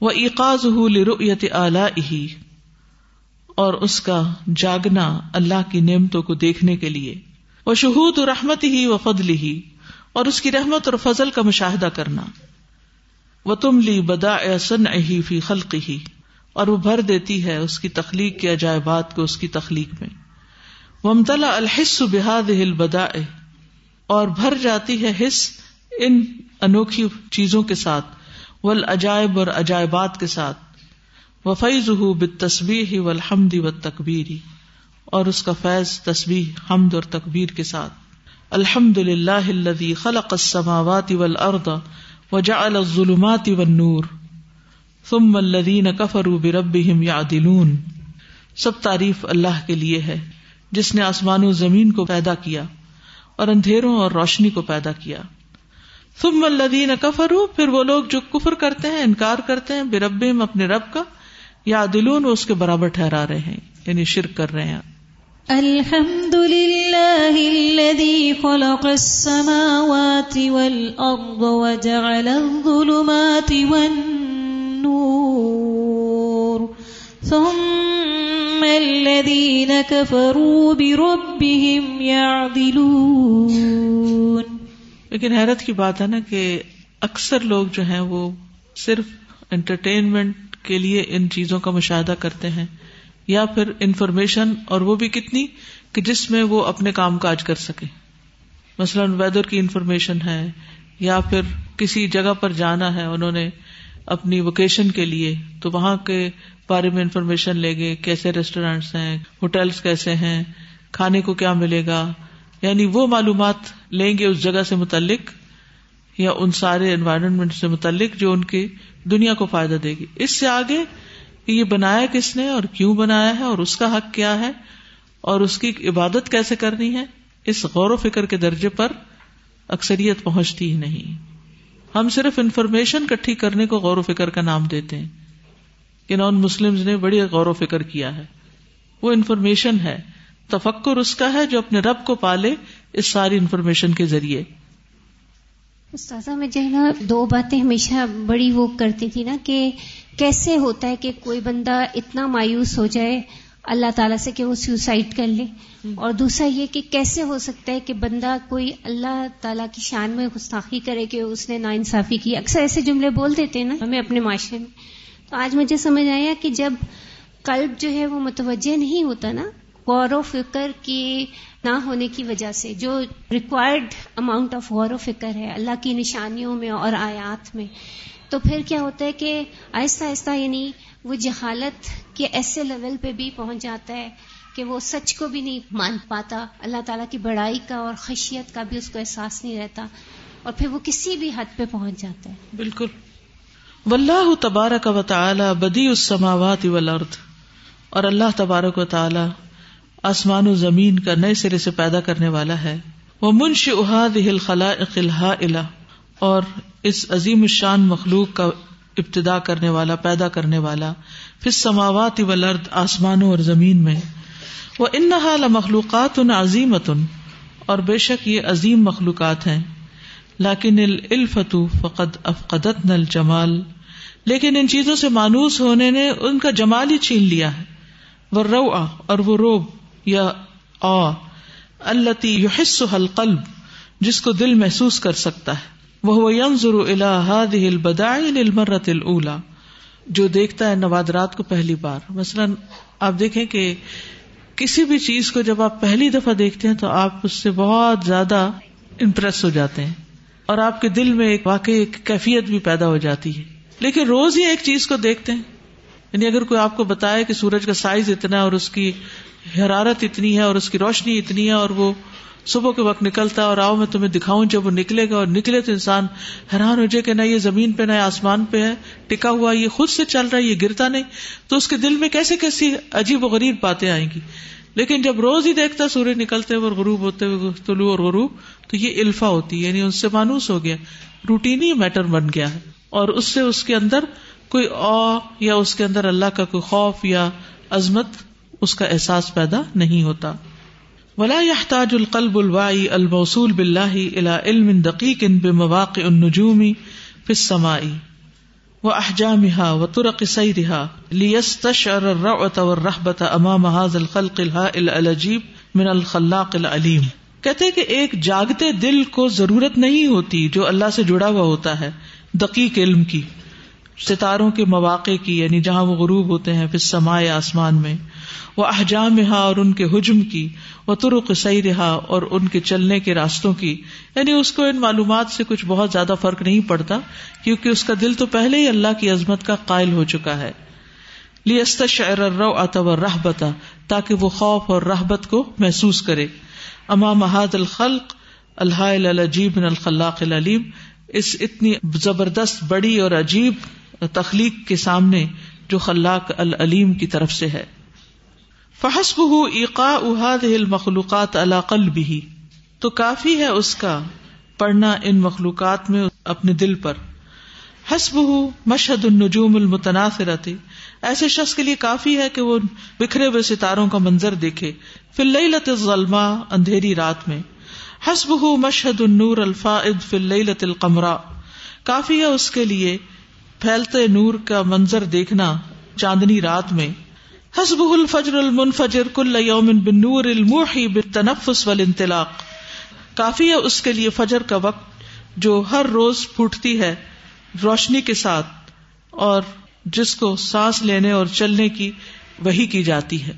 وہ عقاض لرؤیت اعلی اور اس کا جاگنا اللہ کی نعمتوں کو دیکھنے کے لیے۔ وہ شہود رحمت ہی و فضل ہی اور اس کی رحمت اور فضل کا مشاہدہ کرنا۔ وہ تم لی بدا سن اہی فی خلق ہی اور وہ بھر دیتی ہے اس کی تخلیق کے عجائبات کو اس کی تخلیق میں۔ ومتلا الحس بحاد ہل بدا اور بھر جاتی ہے حص ان انوکھی چیزوں کے ساتھ ول عجائب اور عجائبات کے ساتھ و فیض ہُو بت تصبی و الحمد و تقبیری اور اس کا فیض تصبیح حمد اور تقبیر کے ساتھ۔ الحمد للہ الذي خلق السماوات والارض وجعل الظلمات والنور، ثم الذين كفروا بربهم يعدلون سب تعریف اللہ کے لیے ہے، جس نے آسمان و زمین کو پیدا کیا، اور اندھیروں اور روشنی کو پیدا کیا۔ ثم الذين كفروا، پھر وہ لوگ جو کفر کرتے ہیں، انکار کرتے ہیں بربهم اپنے رب کا یا دلون اس کے برابر ٹھہرا رہے ہیں یعنی شرک کر رہے ہیں۔ الحمد لله الذي خلق السماوات والأرض وجعل الظلمات والنور، ثم الذين كفروا بربهم يعدلون لیکن حیرت کی بات ہے نا کہ اکثر لوگ جو ہیں وہ صرف انٹرٹینمنٹ کے لیے ان چیزوں کا مشاہدہ کرتے ہیں یا پھر انفارمیشن اور وہ بھی کتنی کہ جس میں وہ اپنے کام کاج کر سکے مثلاً ویدر کی انفارمیشن ہے یا پھر کسی جگہ پر جانا ہے، انہوں نے اپنی ووکیشن کے لیے، تو وہاں کے بارے میں انفارمیشن لے گے کیسے ریسٹورینٹس ہیں ہوٹلس کیسے ہیں، کھانے کو کیا ملے گا یعنی وہ معلومات لیں گے اس جگہ سے متعلق یا ان سارے انوائرمنٹ سے متعلق جو ان کی دنیا کو فائدہ دے گی۔ اس سے آگے کہ یہ بنایا کس نے اور کیوں بنایا ہے اور اس کا حق کیا ہے اور اس کی عبادت کیسے کرنی ہے، اس غور و فکر کے درجے پر اکثریت پہنچتی ہی نہیں۔ ہم صرف انفارمیشن کٹھی کرنے کو غور و فکر کا نام دیتے ہیں۔ کہ نان مسلم نے بڑی غور و فکر کیا ہے۔ وہ انفارمیشن ہے۔ تفکر اس کا ہے جو اپنے رب کو پالے اس ساری انفارمیشن کے ذریعے۔ استاذہ، میں جو ہے نا دو باتیں ہمیشہ بڑی وہ کرتی تھی نا کہ کیسے ہوتا ہے کہ کوئی بندہ اتنا مایوس ہو جائے اللہ تعالیٰ سے کہ وہ سوسائڈ کر لے۔ اور دوسرا یہ کہ کیسے ہو سکتا ہے کہ بندہ کوئی اللہ تعالیٰ کی شان میں گستاخی کرے کہ اس نے نا انصافی کی۔ اکثر ایسے جملے بول دیتے ہیں نا ہمیں اپنے معاشرے میں۔ تو آج مجھے سمجھ آیا کہ جب قلب جو ہے وہ متوجہ نہیں ہوتا نا غور و فکر کی نہ ہونے کی وجہ سے، جو ریکوائرڈ اماؤنٹ آف غور و فکر ہے اللہ کی نشانیوں میں اور آیات میں۔ تو پھر کیا ہوتا ہے کہ آہستہ آہستہ یعنی وہ جہالت کے ایسے لیول پہ بھی پہنچ جاتا ہے کہ وہ سچ کو بھی نہیں مان پاتا۔ اللہ تعالیٰ کی بڑائی کا اور خشیت کا بھی اس کو احساس نہیں رہتا۔ اور پھر وہ کسی بھی حد پہ پہنچ جاتا ہے۔ بالکل۔ واللہ تبارک و تعالی بدی السماوات والارض۔ اور اللہ تبارک و تعالی آسمان و زمین کا نئے سرے سے پیدا کرنے والا ہے۔ وہ منش احاد الخلائق الہائلہ اور اس عظیم الشان مخلوق کا ابتدا کرنے والا، پیدا کرنے والا۔ پھر سماوات ولرد آسمانوں اور زمین میں۔ وہ ان حال مخلوقات ان عظیمت اور بے شک یہ عظیم مخلوقات ہیں۔ لاکن الفت فقد افقدت نل جمال لیکن ان چیزوں سے مانوس ہونے نے ان کا جمال ہی چھین لیا ہے۔ وہ رو اور وہ روب۔ یا آ التی یحس القلب، جس کو دل محسوس کر سکتا ہے۔ وہ ینظر الى هذه البدائع للمرة الاولى جو دیکھتا ہے نوادرات کو پہلی بار۔ مثلا آپ دیکھیں کہ کسی بھی چیز کو جب آپ پہلی دفعہ دیکھتے ہیں تو آپ اس سے بہت زیادہ امپریس ہو جاتے ہیں۔ اور آپ کے دل میں ایک واقعی ایک کیفیت بھی پیدا ہو جاتی ہے۔ لیکن روز ہی ایک چیز کو دیکھتے ہیں یعنی اگر کوئی آپ کو بتائے کہ سورج کا سائز اتنا ہے اور اس کی حرارت اتنی ہے اور اس کی روشنی اتنی ہے اور وہ صبح کے وقت نکلتا ہے اور آؤ میں تمہیں دکھاؤں جب وہ نکلے گا اور نکلے تو انسان حیران ہو جائے کہ نہ یہ زمین پہ نہ آسمان پہ ہے، ٹکا ہوا یہ خود سے چل رہا ہے، یہ گرتا نہیں۔ تو اس کے دل میں کیسے کیسی عجیب و غریب باتیں آئیں گی۔ لیکن جب روز ہی دیکھتا سورج نکلتے ہوئے اور غروب ہوتے ہوئے طلوع اور غروب، تو یہ الفا ہوتی ہے یعنی اس سے مانوس ہو گیا۔ روٹین ہی میٹر بن گیا ہے۔ اور اس سے اس کے اندر کوئی او یا اس کے اندر اللہ کا کوئی خوف یا عظمت اس کا احساس پیدا نہیں ہوتا۔ ولا يحتاج القلب الواعي الموصول بالله الى علم دقيق بمواقع النجوم في السماء واحجامها وطرق سيرها ليستشعر الرعوة والرهبة امام هذا الخلق الهائل العجيب من الخلاق العليم۔ کہتے کہ ایک جاگتے دل کو ضرورت نہیں ہوتی جو اللہ سے جڑا ہوا ہوتا ہے، دقیق علم کی، ستاروں کے مواقع کی یعنی جہاں وہ غروب ہوتے ہیں پھر سمائے آسمان میں۔ وہ احجام رہا اور ان کے حجم کی وہ ترک سی رہا اور ان کے چلنے کے راستوں کی۔ یعنی اس کو ان معلومات سے کچھ بہت زیادہ فرق نہیں پڑتا، کیونکہ اس کا دل تو پہلے ہی اللہ کی عظمت کا قائل ہو چکا ہے۔ لیست شعر اتور رہ بتا تاکہ وہ خوف اور رحبت کو محسوس کرے۔ اما محاد الخلق اللہ الجیب الخلاق العلیم اس اتنی زبردست، بڑی اور عجیب تخلیق کے سامنے جو خلاق العلیم کی طرف سے ہے۔ فحسب ایقا احاد مخلوقات علاقل بھی تو کافی ہے اس کا پڑھنا ان مخلوقات میں اپنے دل پر۔ حسب مشہد النجوم المتناثرت ایسے شخص کے لیے کافی ہے کہ وہ بکھرے ہوئے ستاروں کا منظر دیکھے۔ فلت ظلما اندھیری رات میں۔ حسب مشہد النور الفاظ فلت القمرا کافی ہے اس کے لیے پھیلتے نور کا منظر دیکھنا چاندنی رات میں۔ حسب الفجر المنفجر کل یوم بن نور الموحی بالتنفس والانطلاق۔ کافی ہے اس کے لیے فجر کا وقت جو ہر روز پھوٹتی ہے روشنی کے ساتھ اور جس کو سانس لینے اور چلنے کی وہی کی جاتی ہے۔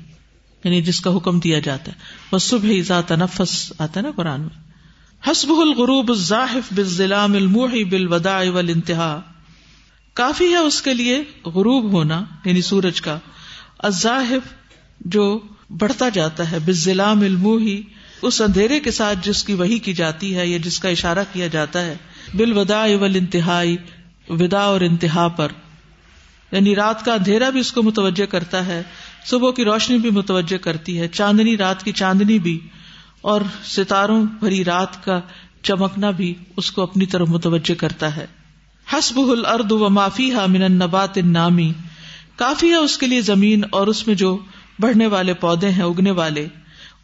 یعنی جس کا حکم دیا جاتا ہے۔ وہ صبح ذات نفس آتا ہے نا قرآن میں۔ حسب الغروب الظاہف بالظلام الموحی بالوداع والانتہا۔ کافی ہے اس کے لیے غروب ہونا یعنی سورج کا۔ الظاہف جو بڑھتا جاتا ہے، بالظلام الموحی اس اندھیرے کے ساتھ جس کی وہی کی جاتی ہے یا جس کا اشارہ کیا جاتا ہے، بالوداع والانتہائی ودا اور انتہا پر۔ یعنی رات کا اندھیرا بھی اس کو متوجہ کرتا ہے، صبح کی روشنی بھی متوجہ کرتی ہے، چاندنی رات کی چاندنی بھی، اور ستاروں بھری رات کا چمکنا بھی اس کو اپنی طرف متوجہ کرتا ہے۔ حسب الرد و معافی ہا من نبات نامی کافی ہے اس کے لیے زمین اور اس میں جو بڑھنے والے پودے ہیں، اگنے والے۔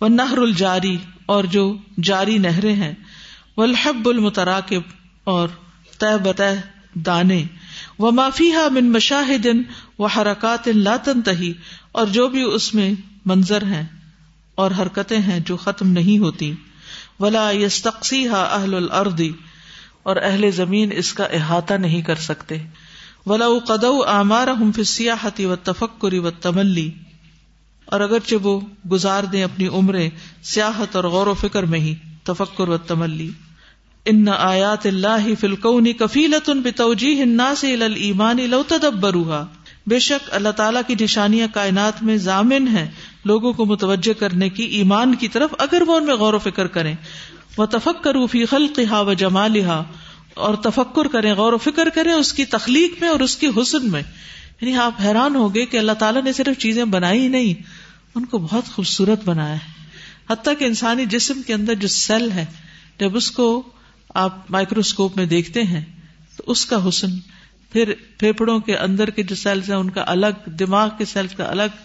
وہ نہر الجاری اور جو جاری نہریں ہیں۔ وہ الحب المتراکب اور طے بتہ دانے۔ وہ معافی ہا من مشاہدن و حرکات لاتن تہی اور جو بھی اس میں منظر ہیں اور حرکتیں ہیں جو ختم نہیں ہوتی۔ ولا یس تقسی ہا اہل الردی اور اہل زمین اس کا احاطہ نہیں کر سکتے۔ ولا قد آمار ہم فسیاحتی و تفکری و تملی اور اگرچہ وہ گزار دیں اپنی عمریں سیاحت اور غور و فکر میں ہی، تفکر و تملی ان آیات اللہ فلکونی کفیلت ان بتوجی ہننا سے ایمان لو تدبروہا۔ بے شک اللہ تعالیٰ کی نشانیاں کائنات میں ضامن ہے لوگوں کو متوجہ کرنے کی ایمان کی طرف اگر وہ ان میں غور و فکر کریں۔ وہ تفکر فی خلقہا و جمالہا اور تفکر کریں، غور و فکر کریں اس کی تخلیق میں اور اس کی حسن میں۔ یعنی آپ حیران ہو گئے کہ اللہ تعالیٰ نے صرف چیزیں بنائی ہی نہیں، ان کو بہت خوبصورت بنایا ہے۔ حتیٰ کہ انسانی جسم کے اندر جو سیل ہے، جب اس کو آپ مائکروسکوپ میں دیکھتے ہیں، تو اس کا حسن، پھر پھیپڑوں کے اندر کے جو سیلس ہیں، ان کا الگ، دماغ کے سیلس کا الگ۔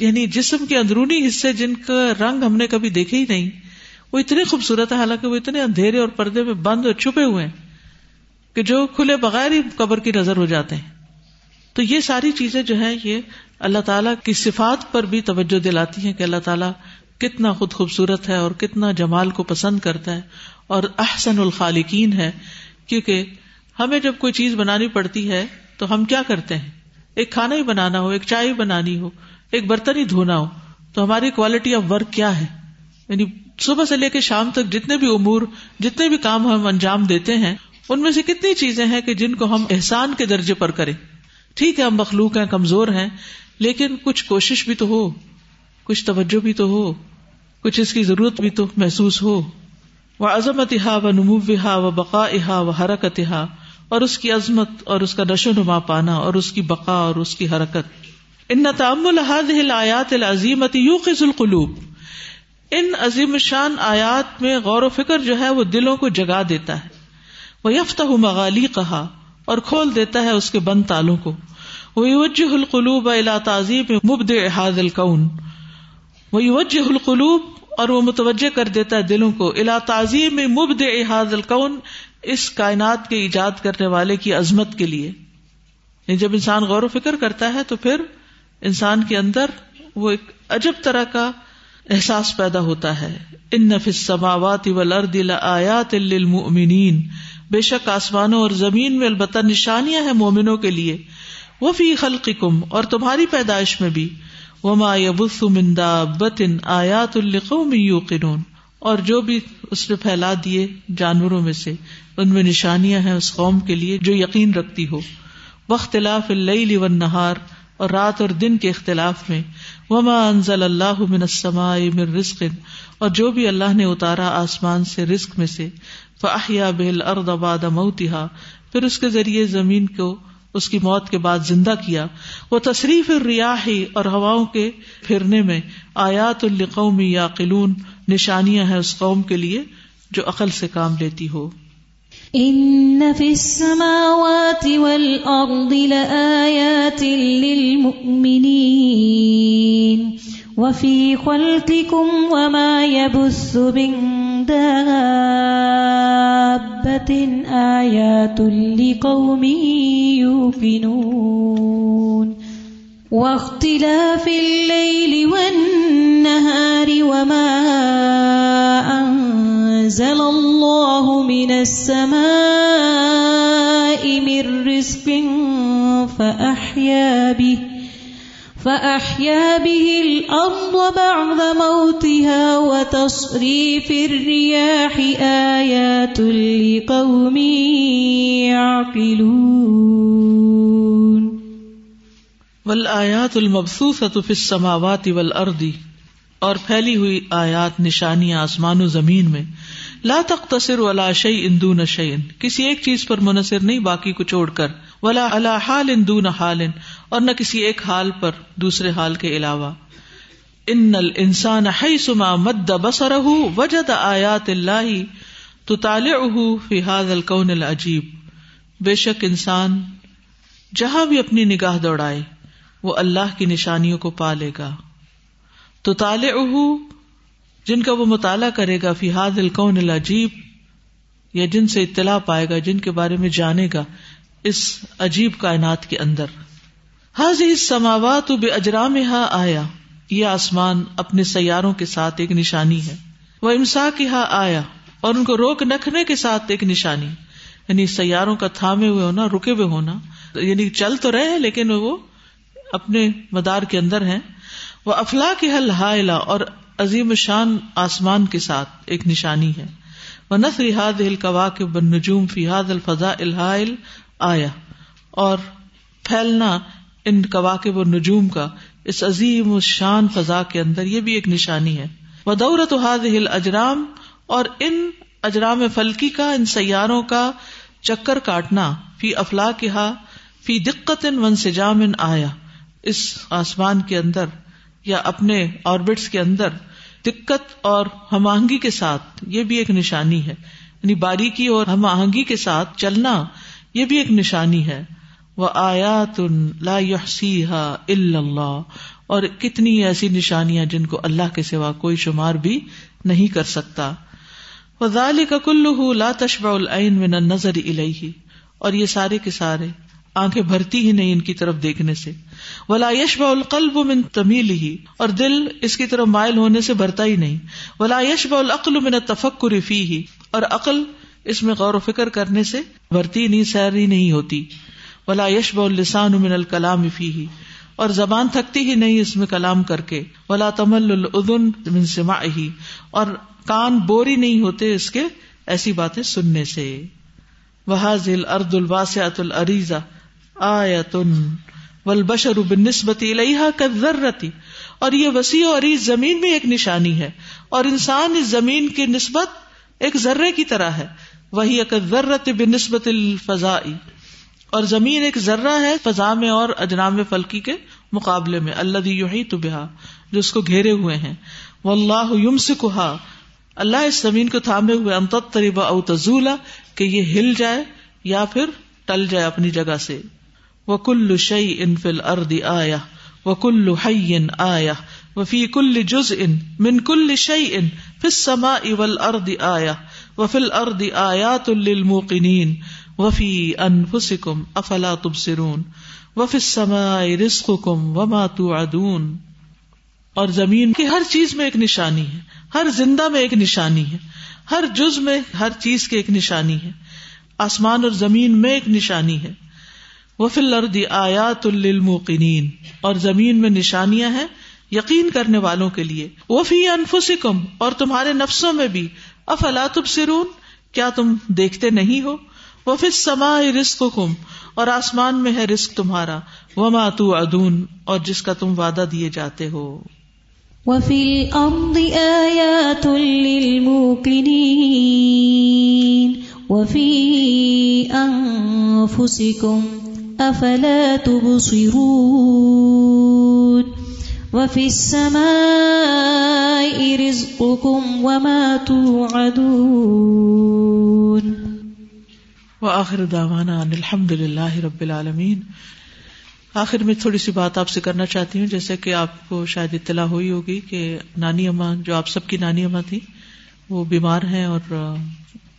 یعنی جسم کے اندرونی حصے جن کا رنگ ہم نے کبھی دیکھے ہی نہیں، وہ اتنے خوبصورت ہے حالانکہ وہ اتنے اندھیرے اور پردے میں بند اور چھپے ہوئے ہیں۔ کہ جو کھلے بغیر ہی قبر کی نظر ہو جاتے ہیں۔ تو یہ ساری چیزیں جو ہے یہ اللہ تعالیٰ کی صفات پر بھی توجہ دلاتی ہیں کہ اللہ تعالیٰ کتنا خود خوبصورت ہے اور کتنا جمال کو پسند کرتا ہے اور احسن الخالقین ہے۔ کیونکہ ہمیں جب کوئی چیز بنانی پڑتی ہے تو ہم کیا کرتے ہیں؟ ایک کھانا ہی بنانا ہو، ایک چائے بنانی ہو، ایک برتن ہی دھونا ہو، تو ہماری کوالٹی آف ورک کیا ہے؟ یعنی صبح سے لے کے شام تک جتنے بھی امور، جتنے بھی کام ہم انجام دیتے ہیں ان میں سے کتنی چیزیں ہیں کہ جن کو ہم احسان کے درجے پر کریں۔ ٹھیک ہے، ہم مخلوق ہیں، کمزور ہیں، لیکن کچھ کوشش بھی تو ہو، کچھ توجہ بھی تو ہو، کچھ اس کی ضرورت بھی تو محسوس ہو۔ وہ عظمت ہا و نمو ہا و بقا ہا و حرکت ہا اور اس کی عظمت اور اس کا نشو نما پانا، اور اس کی بقا اور اس کی حرکت۔ ان تام الحاد آیات العظیمت یو قز القلوب۔ ان عظیم شان آیات میں غور و فکر جو ہے، وہ دلوں کو جگا دیتا ہے۔ وہ یفت مغالی کہا اور کھول دیتا ہے اس کے بند تالوں کو۔ وہ یوجہ القلوب الا تعظیم مبد احاد القون وہ یوجہ القلوب اور وہ متوجہ کر دیتا ہے دلوں کو۔ الا تعظیم مبد احاظ القون اس کائنات کے ایجاد کرنے والے کی عظمت کے لیے۔ یعنی جب انسان غور و فکر کرتا ہے تو پھر انسان کے اندر وہ ایک عجب طرح کا احساس پیدا ہوتا ہے۔ ان نفس سماوات والارض لآیات للمؤمنین بے شک آسمانوں اور زمین میں البتہ نشانیاں ہیں مومنوں کے لیے۔ وہ فی خلقی کم اور تمہاری پیدائش میں بھی۔ وہ بتن آیات القوم یوقنون۔ اور جو بھی اس نے پھیلا دیے جانوروں میں سے، ان میں نشانیاں ہیں اس قوم کے لیے جو یقین رکھتی ہو۔ وختلاف اللیل والنہار، اور رات اور دن کے اختلاف میں۔ وما انزل اللہ من السماء من رزق۔ اور جو بھی اللہ نے اتارا آسمان سے رزق میں سے۔ فاحیا به الارض بعد موتها۔ پھر اس کے ذریعے زمین کو، اس کی موت کے بعد زندہ کیا۔ وہ تصریف ریاحی اور ہواؤں کے پھرنے میں آیات القومی یا قلون نشانیاں ہیں اس قوم کے لیے جو عقل سے کام لیتی ہو۔ ان في السماوات والارض لآيات للمؤمنين۔ وفي خلقكم وما يبث من دابة آيات لقوم يوقنون واختلاف الليل والنهار وما أنزل الله من السماء من رزق فأحيا به. فأحيا به الأرض بعد موتها وتصريف الرياح آيات لقوم يعقلون. والآیات المبثوثة في السماوات والارض اور پھیلی ہوئی آیات نشانیاں آسمان و زمین میں لا تقتصر ولا شيء دون شيء کسی ایک چیز پر منحصر نہیں، باقی کو چھوڑ کر ولا على حال دون حال اور نہ کسی ایک حال پر دوسرے حال کے علاوہ۔ ان الانسان حيثما مد بصره وجد آیات اللہ تطالعه في هذا الكون العجیب۔ بے شک انسان جہاں بھی اپنی نگاہ دوڑائے، وہ اللہ کی نشانیوں کو پالے گا۔ تو تالے جن کا وہ مطالعہ کرے گا فیحاد القون العجیب یا جن سے اطلاع پائے گا، جن کے بارے میں جانے گا۔ اس عجیب کائنات کے اندر۔ حاض اس سماوات بے اجرام آیا یہ آسمان اپنے سیاروں کے ساتھ ایک نشانی ہے۔ وہ امسا کی ہا آیا اور ان کو روک نکھنے کے ساتھ ایک نشانی۔ یعنی سیاروں کا تھامے ہوئے ہونا، رکے ہوئے ہونا۔ یعنی چل تو رہے ہیں، لیکن وہ اپنے مدار کے اندر ہیں۔ وہ افلا کی حل ہائلا اور عظیم شان آسمان کے ساتھ ایک نشانی ہے۔ وہ نثر ہاد القوا کے بن نجوم فیحاد الفضا الحائل۔ آیا اور پھیلنا ان کواقب اور نجوم کا اس عظیم شان فضا کے اندر یہ بھی ایک نشانی ہے۔ وہ دورت ہل اجرام اور ان اجرام فلکی کا، ان سیاروں کا چکر کاٹنا، فی افلا کی ہا فی دقت ان ون سجام آیا۔ اس آسمان کے اندر یا اپنے آربٹس کے اندر دقت اور ہم آہنگی کے ساتھ یہ بھی ایک نشانی ہے۔ یعنی باریکی اور ہم آہنگی کے ساتھ چلنا یہ بھی ایک نشانی ہے۔ وہ آیات لا اللہ اور کتنی ایسی نشانیاں جن کو اللہ کے سوا کوئی شمار بھی نہیں کر سکتا۔ وہ ذالی کا لا تشبہ العین من نظر الہی اور یہ سارے کے سارے آنکھیں بھرتی ہی نہیں ان کی طرف دیکھنے سے۔ ولا یش القلب من تمیل ہی اور دل اس کی طرف مائل ہونے سے بھرتا ہی نہیں۔ ولا یش العقل من تفکر فی ہی اور عقل اس میں غور و فکر کرنے سے بھرتی نہیں سیری نہیں ہوتی۔ ولا یش السان من الکلام فی ہی اور زبان تھکتی ہی نہیں اس میں کلام کر کے۔ ولا تمل العدن من سما ہی اور کان بوری نہیں ہوتے اس کے ایسی باتیں سننے سے۔ وہ ارد الباسعت العریزہ آیتن والبشر بالنسبت الیہا کالذرتی اور یہ وسیع و عریض زمین میں ایک نشانی ہے۔ اور انسان اس زمین کی نسبت ایک ذرے کی طرح ہے۔ وہی ذرت بنسبت الفضائی۔ اور زمین ایک ذرہ ہے فضا میں اور اجنام فلکی کے مقابلے میں اللہ یحیط بہا، جو اس کو گھیرے ہوئے ہیں۔ وہ اللہ واللہ یمسکھا اللہ اس زمین کو تھامے ہوئے انتت تریبا او تزولا کہ یہ ہل جائے یا پھر ٹل جائے اپنی جگہ سے۔ وہ کل شعی ان فل ارد آیا وہ کل حین آیا وفی کل جز ان من کل شعی ان فما اول ارد آیا وفل ارد آیات للموقنین وفی انفسکم افلا تبصرون وفی السماء رزقکم وما توعدون اور زمین کی ہر چیز میں ایک نشانی ہے، ہر زندہ میں ایک نشانی ہے، ہر جز میں ہر چیز کی ایک نشانی ہے، آسمان اور زمین میں ایک نشانی ہے۔ وہ فل اردی آیات الموقنین اور زمین میں نشانیاں ہیں یقین کرنے والوں کے لیے۔ وہ فی انفسکم، اور تمہارے نفسوں میں بھی۔ افلا تبصرون، کیا تم دیکھتے نہیں ہو؟ وہ پھر سما رسک کم اور آسمان میں ہے رسک تمہارا۔ وہ ماتو ادون اور جس کا تم وعدہ دیے جاتے ہو۔ وفي الأرض آيات للموقنين وفي أنفسكم أفلا تبصرون۔ وفي السماء رزقكم وما توعدون. وآخر دعوانا ان الحمد للہ رب العالمین. آخر میں تھوڑی سی بات آپ سے کرنا چاہتی ہوں، جیسے کہ آپ کو شاید اطلاع ہوئی ہوگی کہ نانی اما جو آپ سب کی نانی اما تھی، وہ بیمار ہیں اور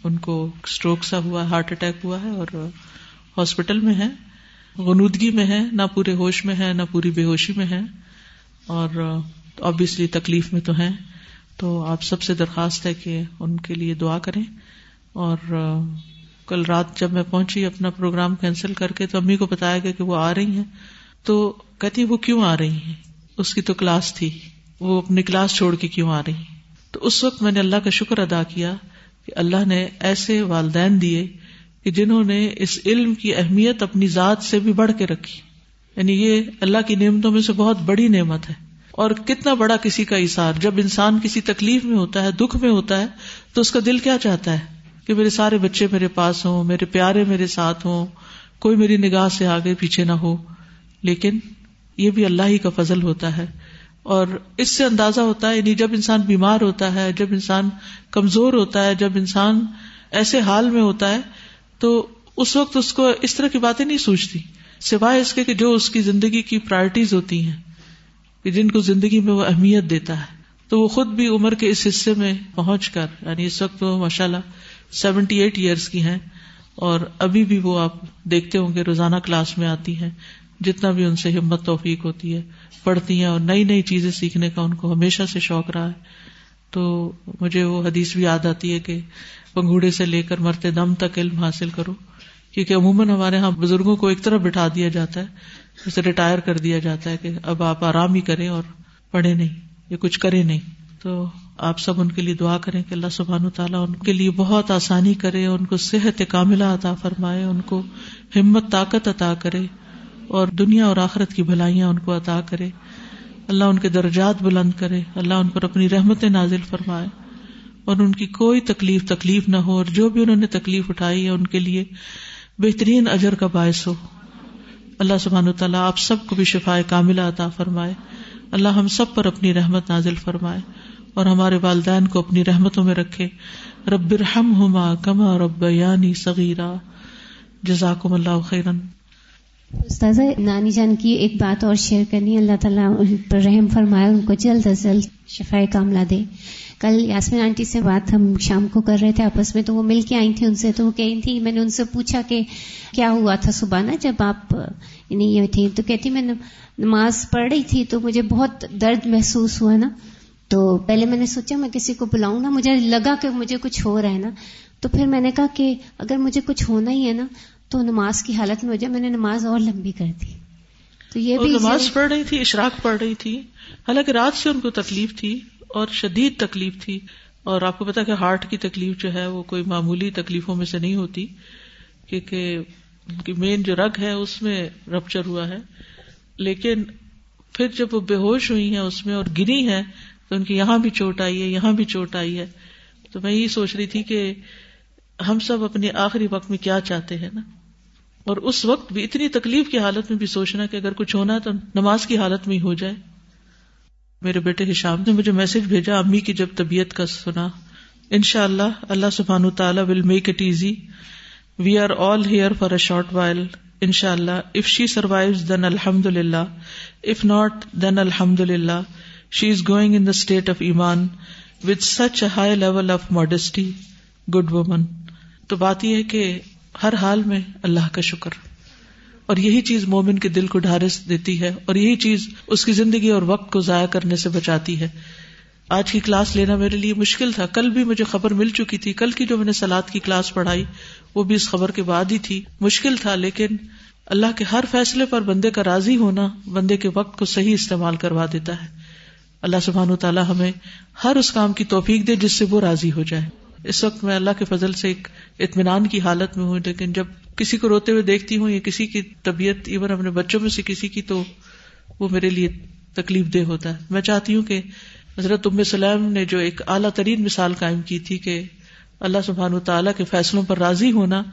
ان کو اسٹروک سا ہوا ہارٹ اٹیک ہوا ہے اور ہاسپٹل میں ہے غنودگی میں ہے نہ پورے ہوش میں ہے نہ پوری بے ہوشی میں ہے اور آبیسلی تکلیف میں تو ہے تو آپ سب سے درخواست ہے کہ ان کے لیے دعا کریں۔ اور کل رات جب میں پہنچی اپنا پروگرام کینسل کر کے تو امی کو بتایا گیا کہ وہ آ رہی ہیں۔ تو کہتی وہ کیوں آ رہی ہیں؟ اس کی تو کلاس تھی، وہ اپنی کلاس چھوڑ کے کیوں آ رہی ہیں؟ تو اس وقت میں نے اللہ کا شکر ادا کیا کہ اللہ نے ایسے والدین دیے کہ جنہوں نے اس علم کی اہمیت اپنی ذات سے بھی بڑھ کے رکھی۔ یعنی یہ اللہ کی نعمتوں میں سے بہت بڑی نعمت ہے اور کتنا بڑا کسی کا اثار جب انسان کسی تکلیف میں ہوتا ہے، دکھ میں ہوتا ہے، تو اس کا دل کیا چاہتا ہے؟ کہ میرے سارے بچے میرے پاس ہوں، میرے پیارے میرے ساتھ ہوں، کوئی میری نگاہ سے آگے پیچھے نہ ہو۔ لیکن یہ بھی اللہ ہی کا فضل ہوتا ہے۔ اور اس سے اندازہ ہوتا ہے یعنی جب انسان بیمار ہوتا ہے، جب انسان کمزور ہوتا ہے، جب انسان ایسے حال میں ہوتا ہے، تو اس وقت اس کو اس طرح کی باتیں نہیں سوچتی۔ سوائے اس کے کہ جو اس کی زندگی کی پرائرٹیز ہوتی ہیں، کہ جن کو زندگی میں وہ اہمیت دیتا ہے۔ تو وہ خود بھی عمر کے اس حصے میں پہنچ کر یعنی اس وقت وہ ماشاء اللہ سیونٹی ایٹ ایئرس کی ہیں، اور ابھی بھی وہ آپ دیکھتے ہوں گے، روزانہ کلاس میں آتی ہیں، جتنا بھی ان سے ہمت، توفیق ہوتی ہے، پڑھتی ہیں، اور نئی نئی چیزیں سیکھنے کا ان کو ہمیشہ سے شوق رہا ہے۔ تو مجھے وہ حدیث بھی یاد آتی ہے کہ پنگوڑے سے لے کر مرتے دم تک علم حاصل کرو۔ کیونکہ عموماً ہمارے یہاں بزرگوں کو ایک طرف بٹھا دیا جاتا ہے جیسے ریٹائر کر دیا جاتا ہے کہ اب آپ آرام ہی کریں اور پڑھے نہیں، یا کچھ کرے نہیں۔ تو آپ سب ان کے لیے دعا کریں کہ اللہ سبحان تعالیٰ ان کے لیے بہت آسانی کرے، ان کو صحت کاملہ عطا فرمائے، ان کو ہمت، طاقت عطا کرے اور دنیا اور آخرت کی بھلائیاں ان کو عطا کرے۔ اللہ ان کے درجات بلند کرے، اللہ ان پر اپنی رحمت نازل فرمائے اور ان کی کوئی تکلیف تکلیف نہ ہو اور جو بھی انہوں نے تکلیف اٹھائی ہے ان کے لیے بہترین اجر کا باعث ہو۔ اللہ سبحان تعالیٰ آپ سب کو بھی شفا کاملہ عطا فرمائے۔ اللہ ہم سب پر اپنی رحمت نازل فرمائے اور ہمارے والدین کو اپنی رحمتوں میں رکھے۔ رب رحم ہما کما رب یعنی صغیرہ جزاکم اللہ خیرن استاذہ، نانی جان کی ایک بات اور شیئر کرنی اللہ تعالیٰ ان پر رحم فرمائے، ان کو جلد از جلد شفا کاملہ دے۔ کل یاسمین آنٹی سے بات ہم شام کو کر رہے تھے آپس میں تو وہ مل کے آئی تھی ان سے تو وہ کہی تھی میں نے ان سے پوچھا کہ کیا ہوا تھا صبح نا جب آپ یعنی یہ تھی تو کہتی میں نماز پڑھ رہی تھی تو مجھے بہت درد محسوس ہوا نا۔ تو پہلے میں نے سوچا میں کسی کو بلاؤں نا مجھے لگا کہ مجھے کچھ ہو رہا ہے نا۔ تو پھر میں نے کہا کہ اگر مجھے کچھ ہونا ہی ہے نا تو نماز کی حالت میں ہو جائے میں نے نماز اور لمبی کر دی۔ تو یہ بھی نماز پڑھ رہی تھی اشراق پڑھ رہی تھی۔ حالانکہ رات سے ان کو تکلیف تھی۔ اور شدید تکلیف تھی اور آپ کو پتا کہ ہارٹ کی تکلیف جو ہے وہ کوئی معمولی تکلیفوں میں سے نہیں ہوتی کیونکہ ان کی مین جو رگ ہے اس میں رپچر ہوا ہے۔ لیکن پھر جب وہ بے ہوش ہوئی ہیں اس میں اور گری ہے تو ان کی یہاں بھی چوٹ آئی ہے، یہاں بھی چوٹ آئی ہے۔ تو میں یہی سوچ رہی تھی کہ ہم سب اپنے آخری وقت میں کیا چاہتے ہیں نا؟ اور اس وقت بھی اتنی تکلیف کی حالت میں بھی سوچنا کہ اگر کچھ ہونا تو نماز کی حالت میں ہی ہو جائے۔ میرے بیٹے ہشام نے مجھے میسج بھیجا، امی کی جب طبیعت کا سنا۔ ان شاء اللہ اللہ سبحان تعالیٰ will make it easy we are all here for a short while ان شاء اللہ اف شی سروائو دین الحمد للہ اف ناٹ دین الحمد للہ she is going in the state of ایمان with such a high level of modesty good woman تو بات یہ ہے کہ ہر حال میں اللہ کا شکر۔ اور یہی چیز مومن کے دل کو ڈھارس دیتی ہے اور یہی چیز اس کی زندگی اور وقت کو ضائع کرنے سے بچاتی ہے۔ آج کی کلاس لینا میرے لیے مشکل تھا۔ کل بھی مجھے خبر مل چکی تھی۔ کل کی جو میں نے سلاد کی کلاس پڑھائی، وہ بھی اس خبر کے بعد ہی تھی۔ مشکل تھا، لیکن اللہ کے ہر فیصلے پر بندے کا راضی ہونا بندے کے وقت کو صحیح استعمال کروا دیتا ہے۔ اللہ سبحان و تعالیٰ ہمیں ہر اس کام کی توفیق دے جس سے وہ راضی ہو جائے۔ اس وقت میں اللہ کے فضل سے ایک اطمینان کی حالت میں ہوں، لیکن جب کسی کو روتے ہوئے دیکھتی ہوں یا کسی کی طبیعت ایون اپنے بچوں میں سے کسی کی، تو وہ میرے لیے تکلیف دہ ہوتا ہے۔ میں چاہتی ہوں کہ حضرت ام سلیم نے جو ایک اعلیٰ ترین مثال قائم کی تھی کہ اللہ سبحان تعالیٰ کے فیصلوں پر راضی ہونا،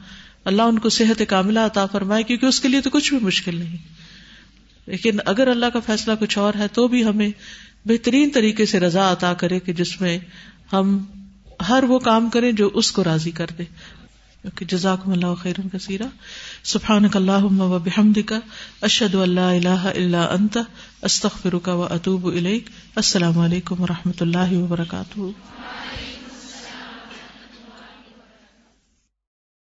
اللہ ان کو صحت کاملہ عطا فرمائے، کیونکہ اس کے لیے تو کچھ بھی مشکل نہیں۔ لیکن اگر اللہ کا فیصلہ کچھ اور ہے، تو بھی ہمیں بہترین طریقے سے رضا عطا کرے کہ جس میں ہم ہر وہ کام کریں جو اس کو راضی کر دے۔ جزاک اللہ خیر کثیرہ سبحانک اللہم و بحمدک، اشہد اللہ اللہ اللہ انت استخ و و اطوب السلام علیکم و رحمۃ اللہ وبرکاتہ۔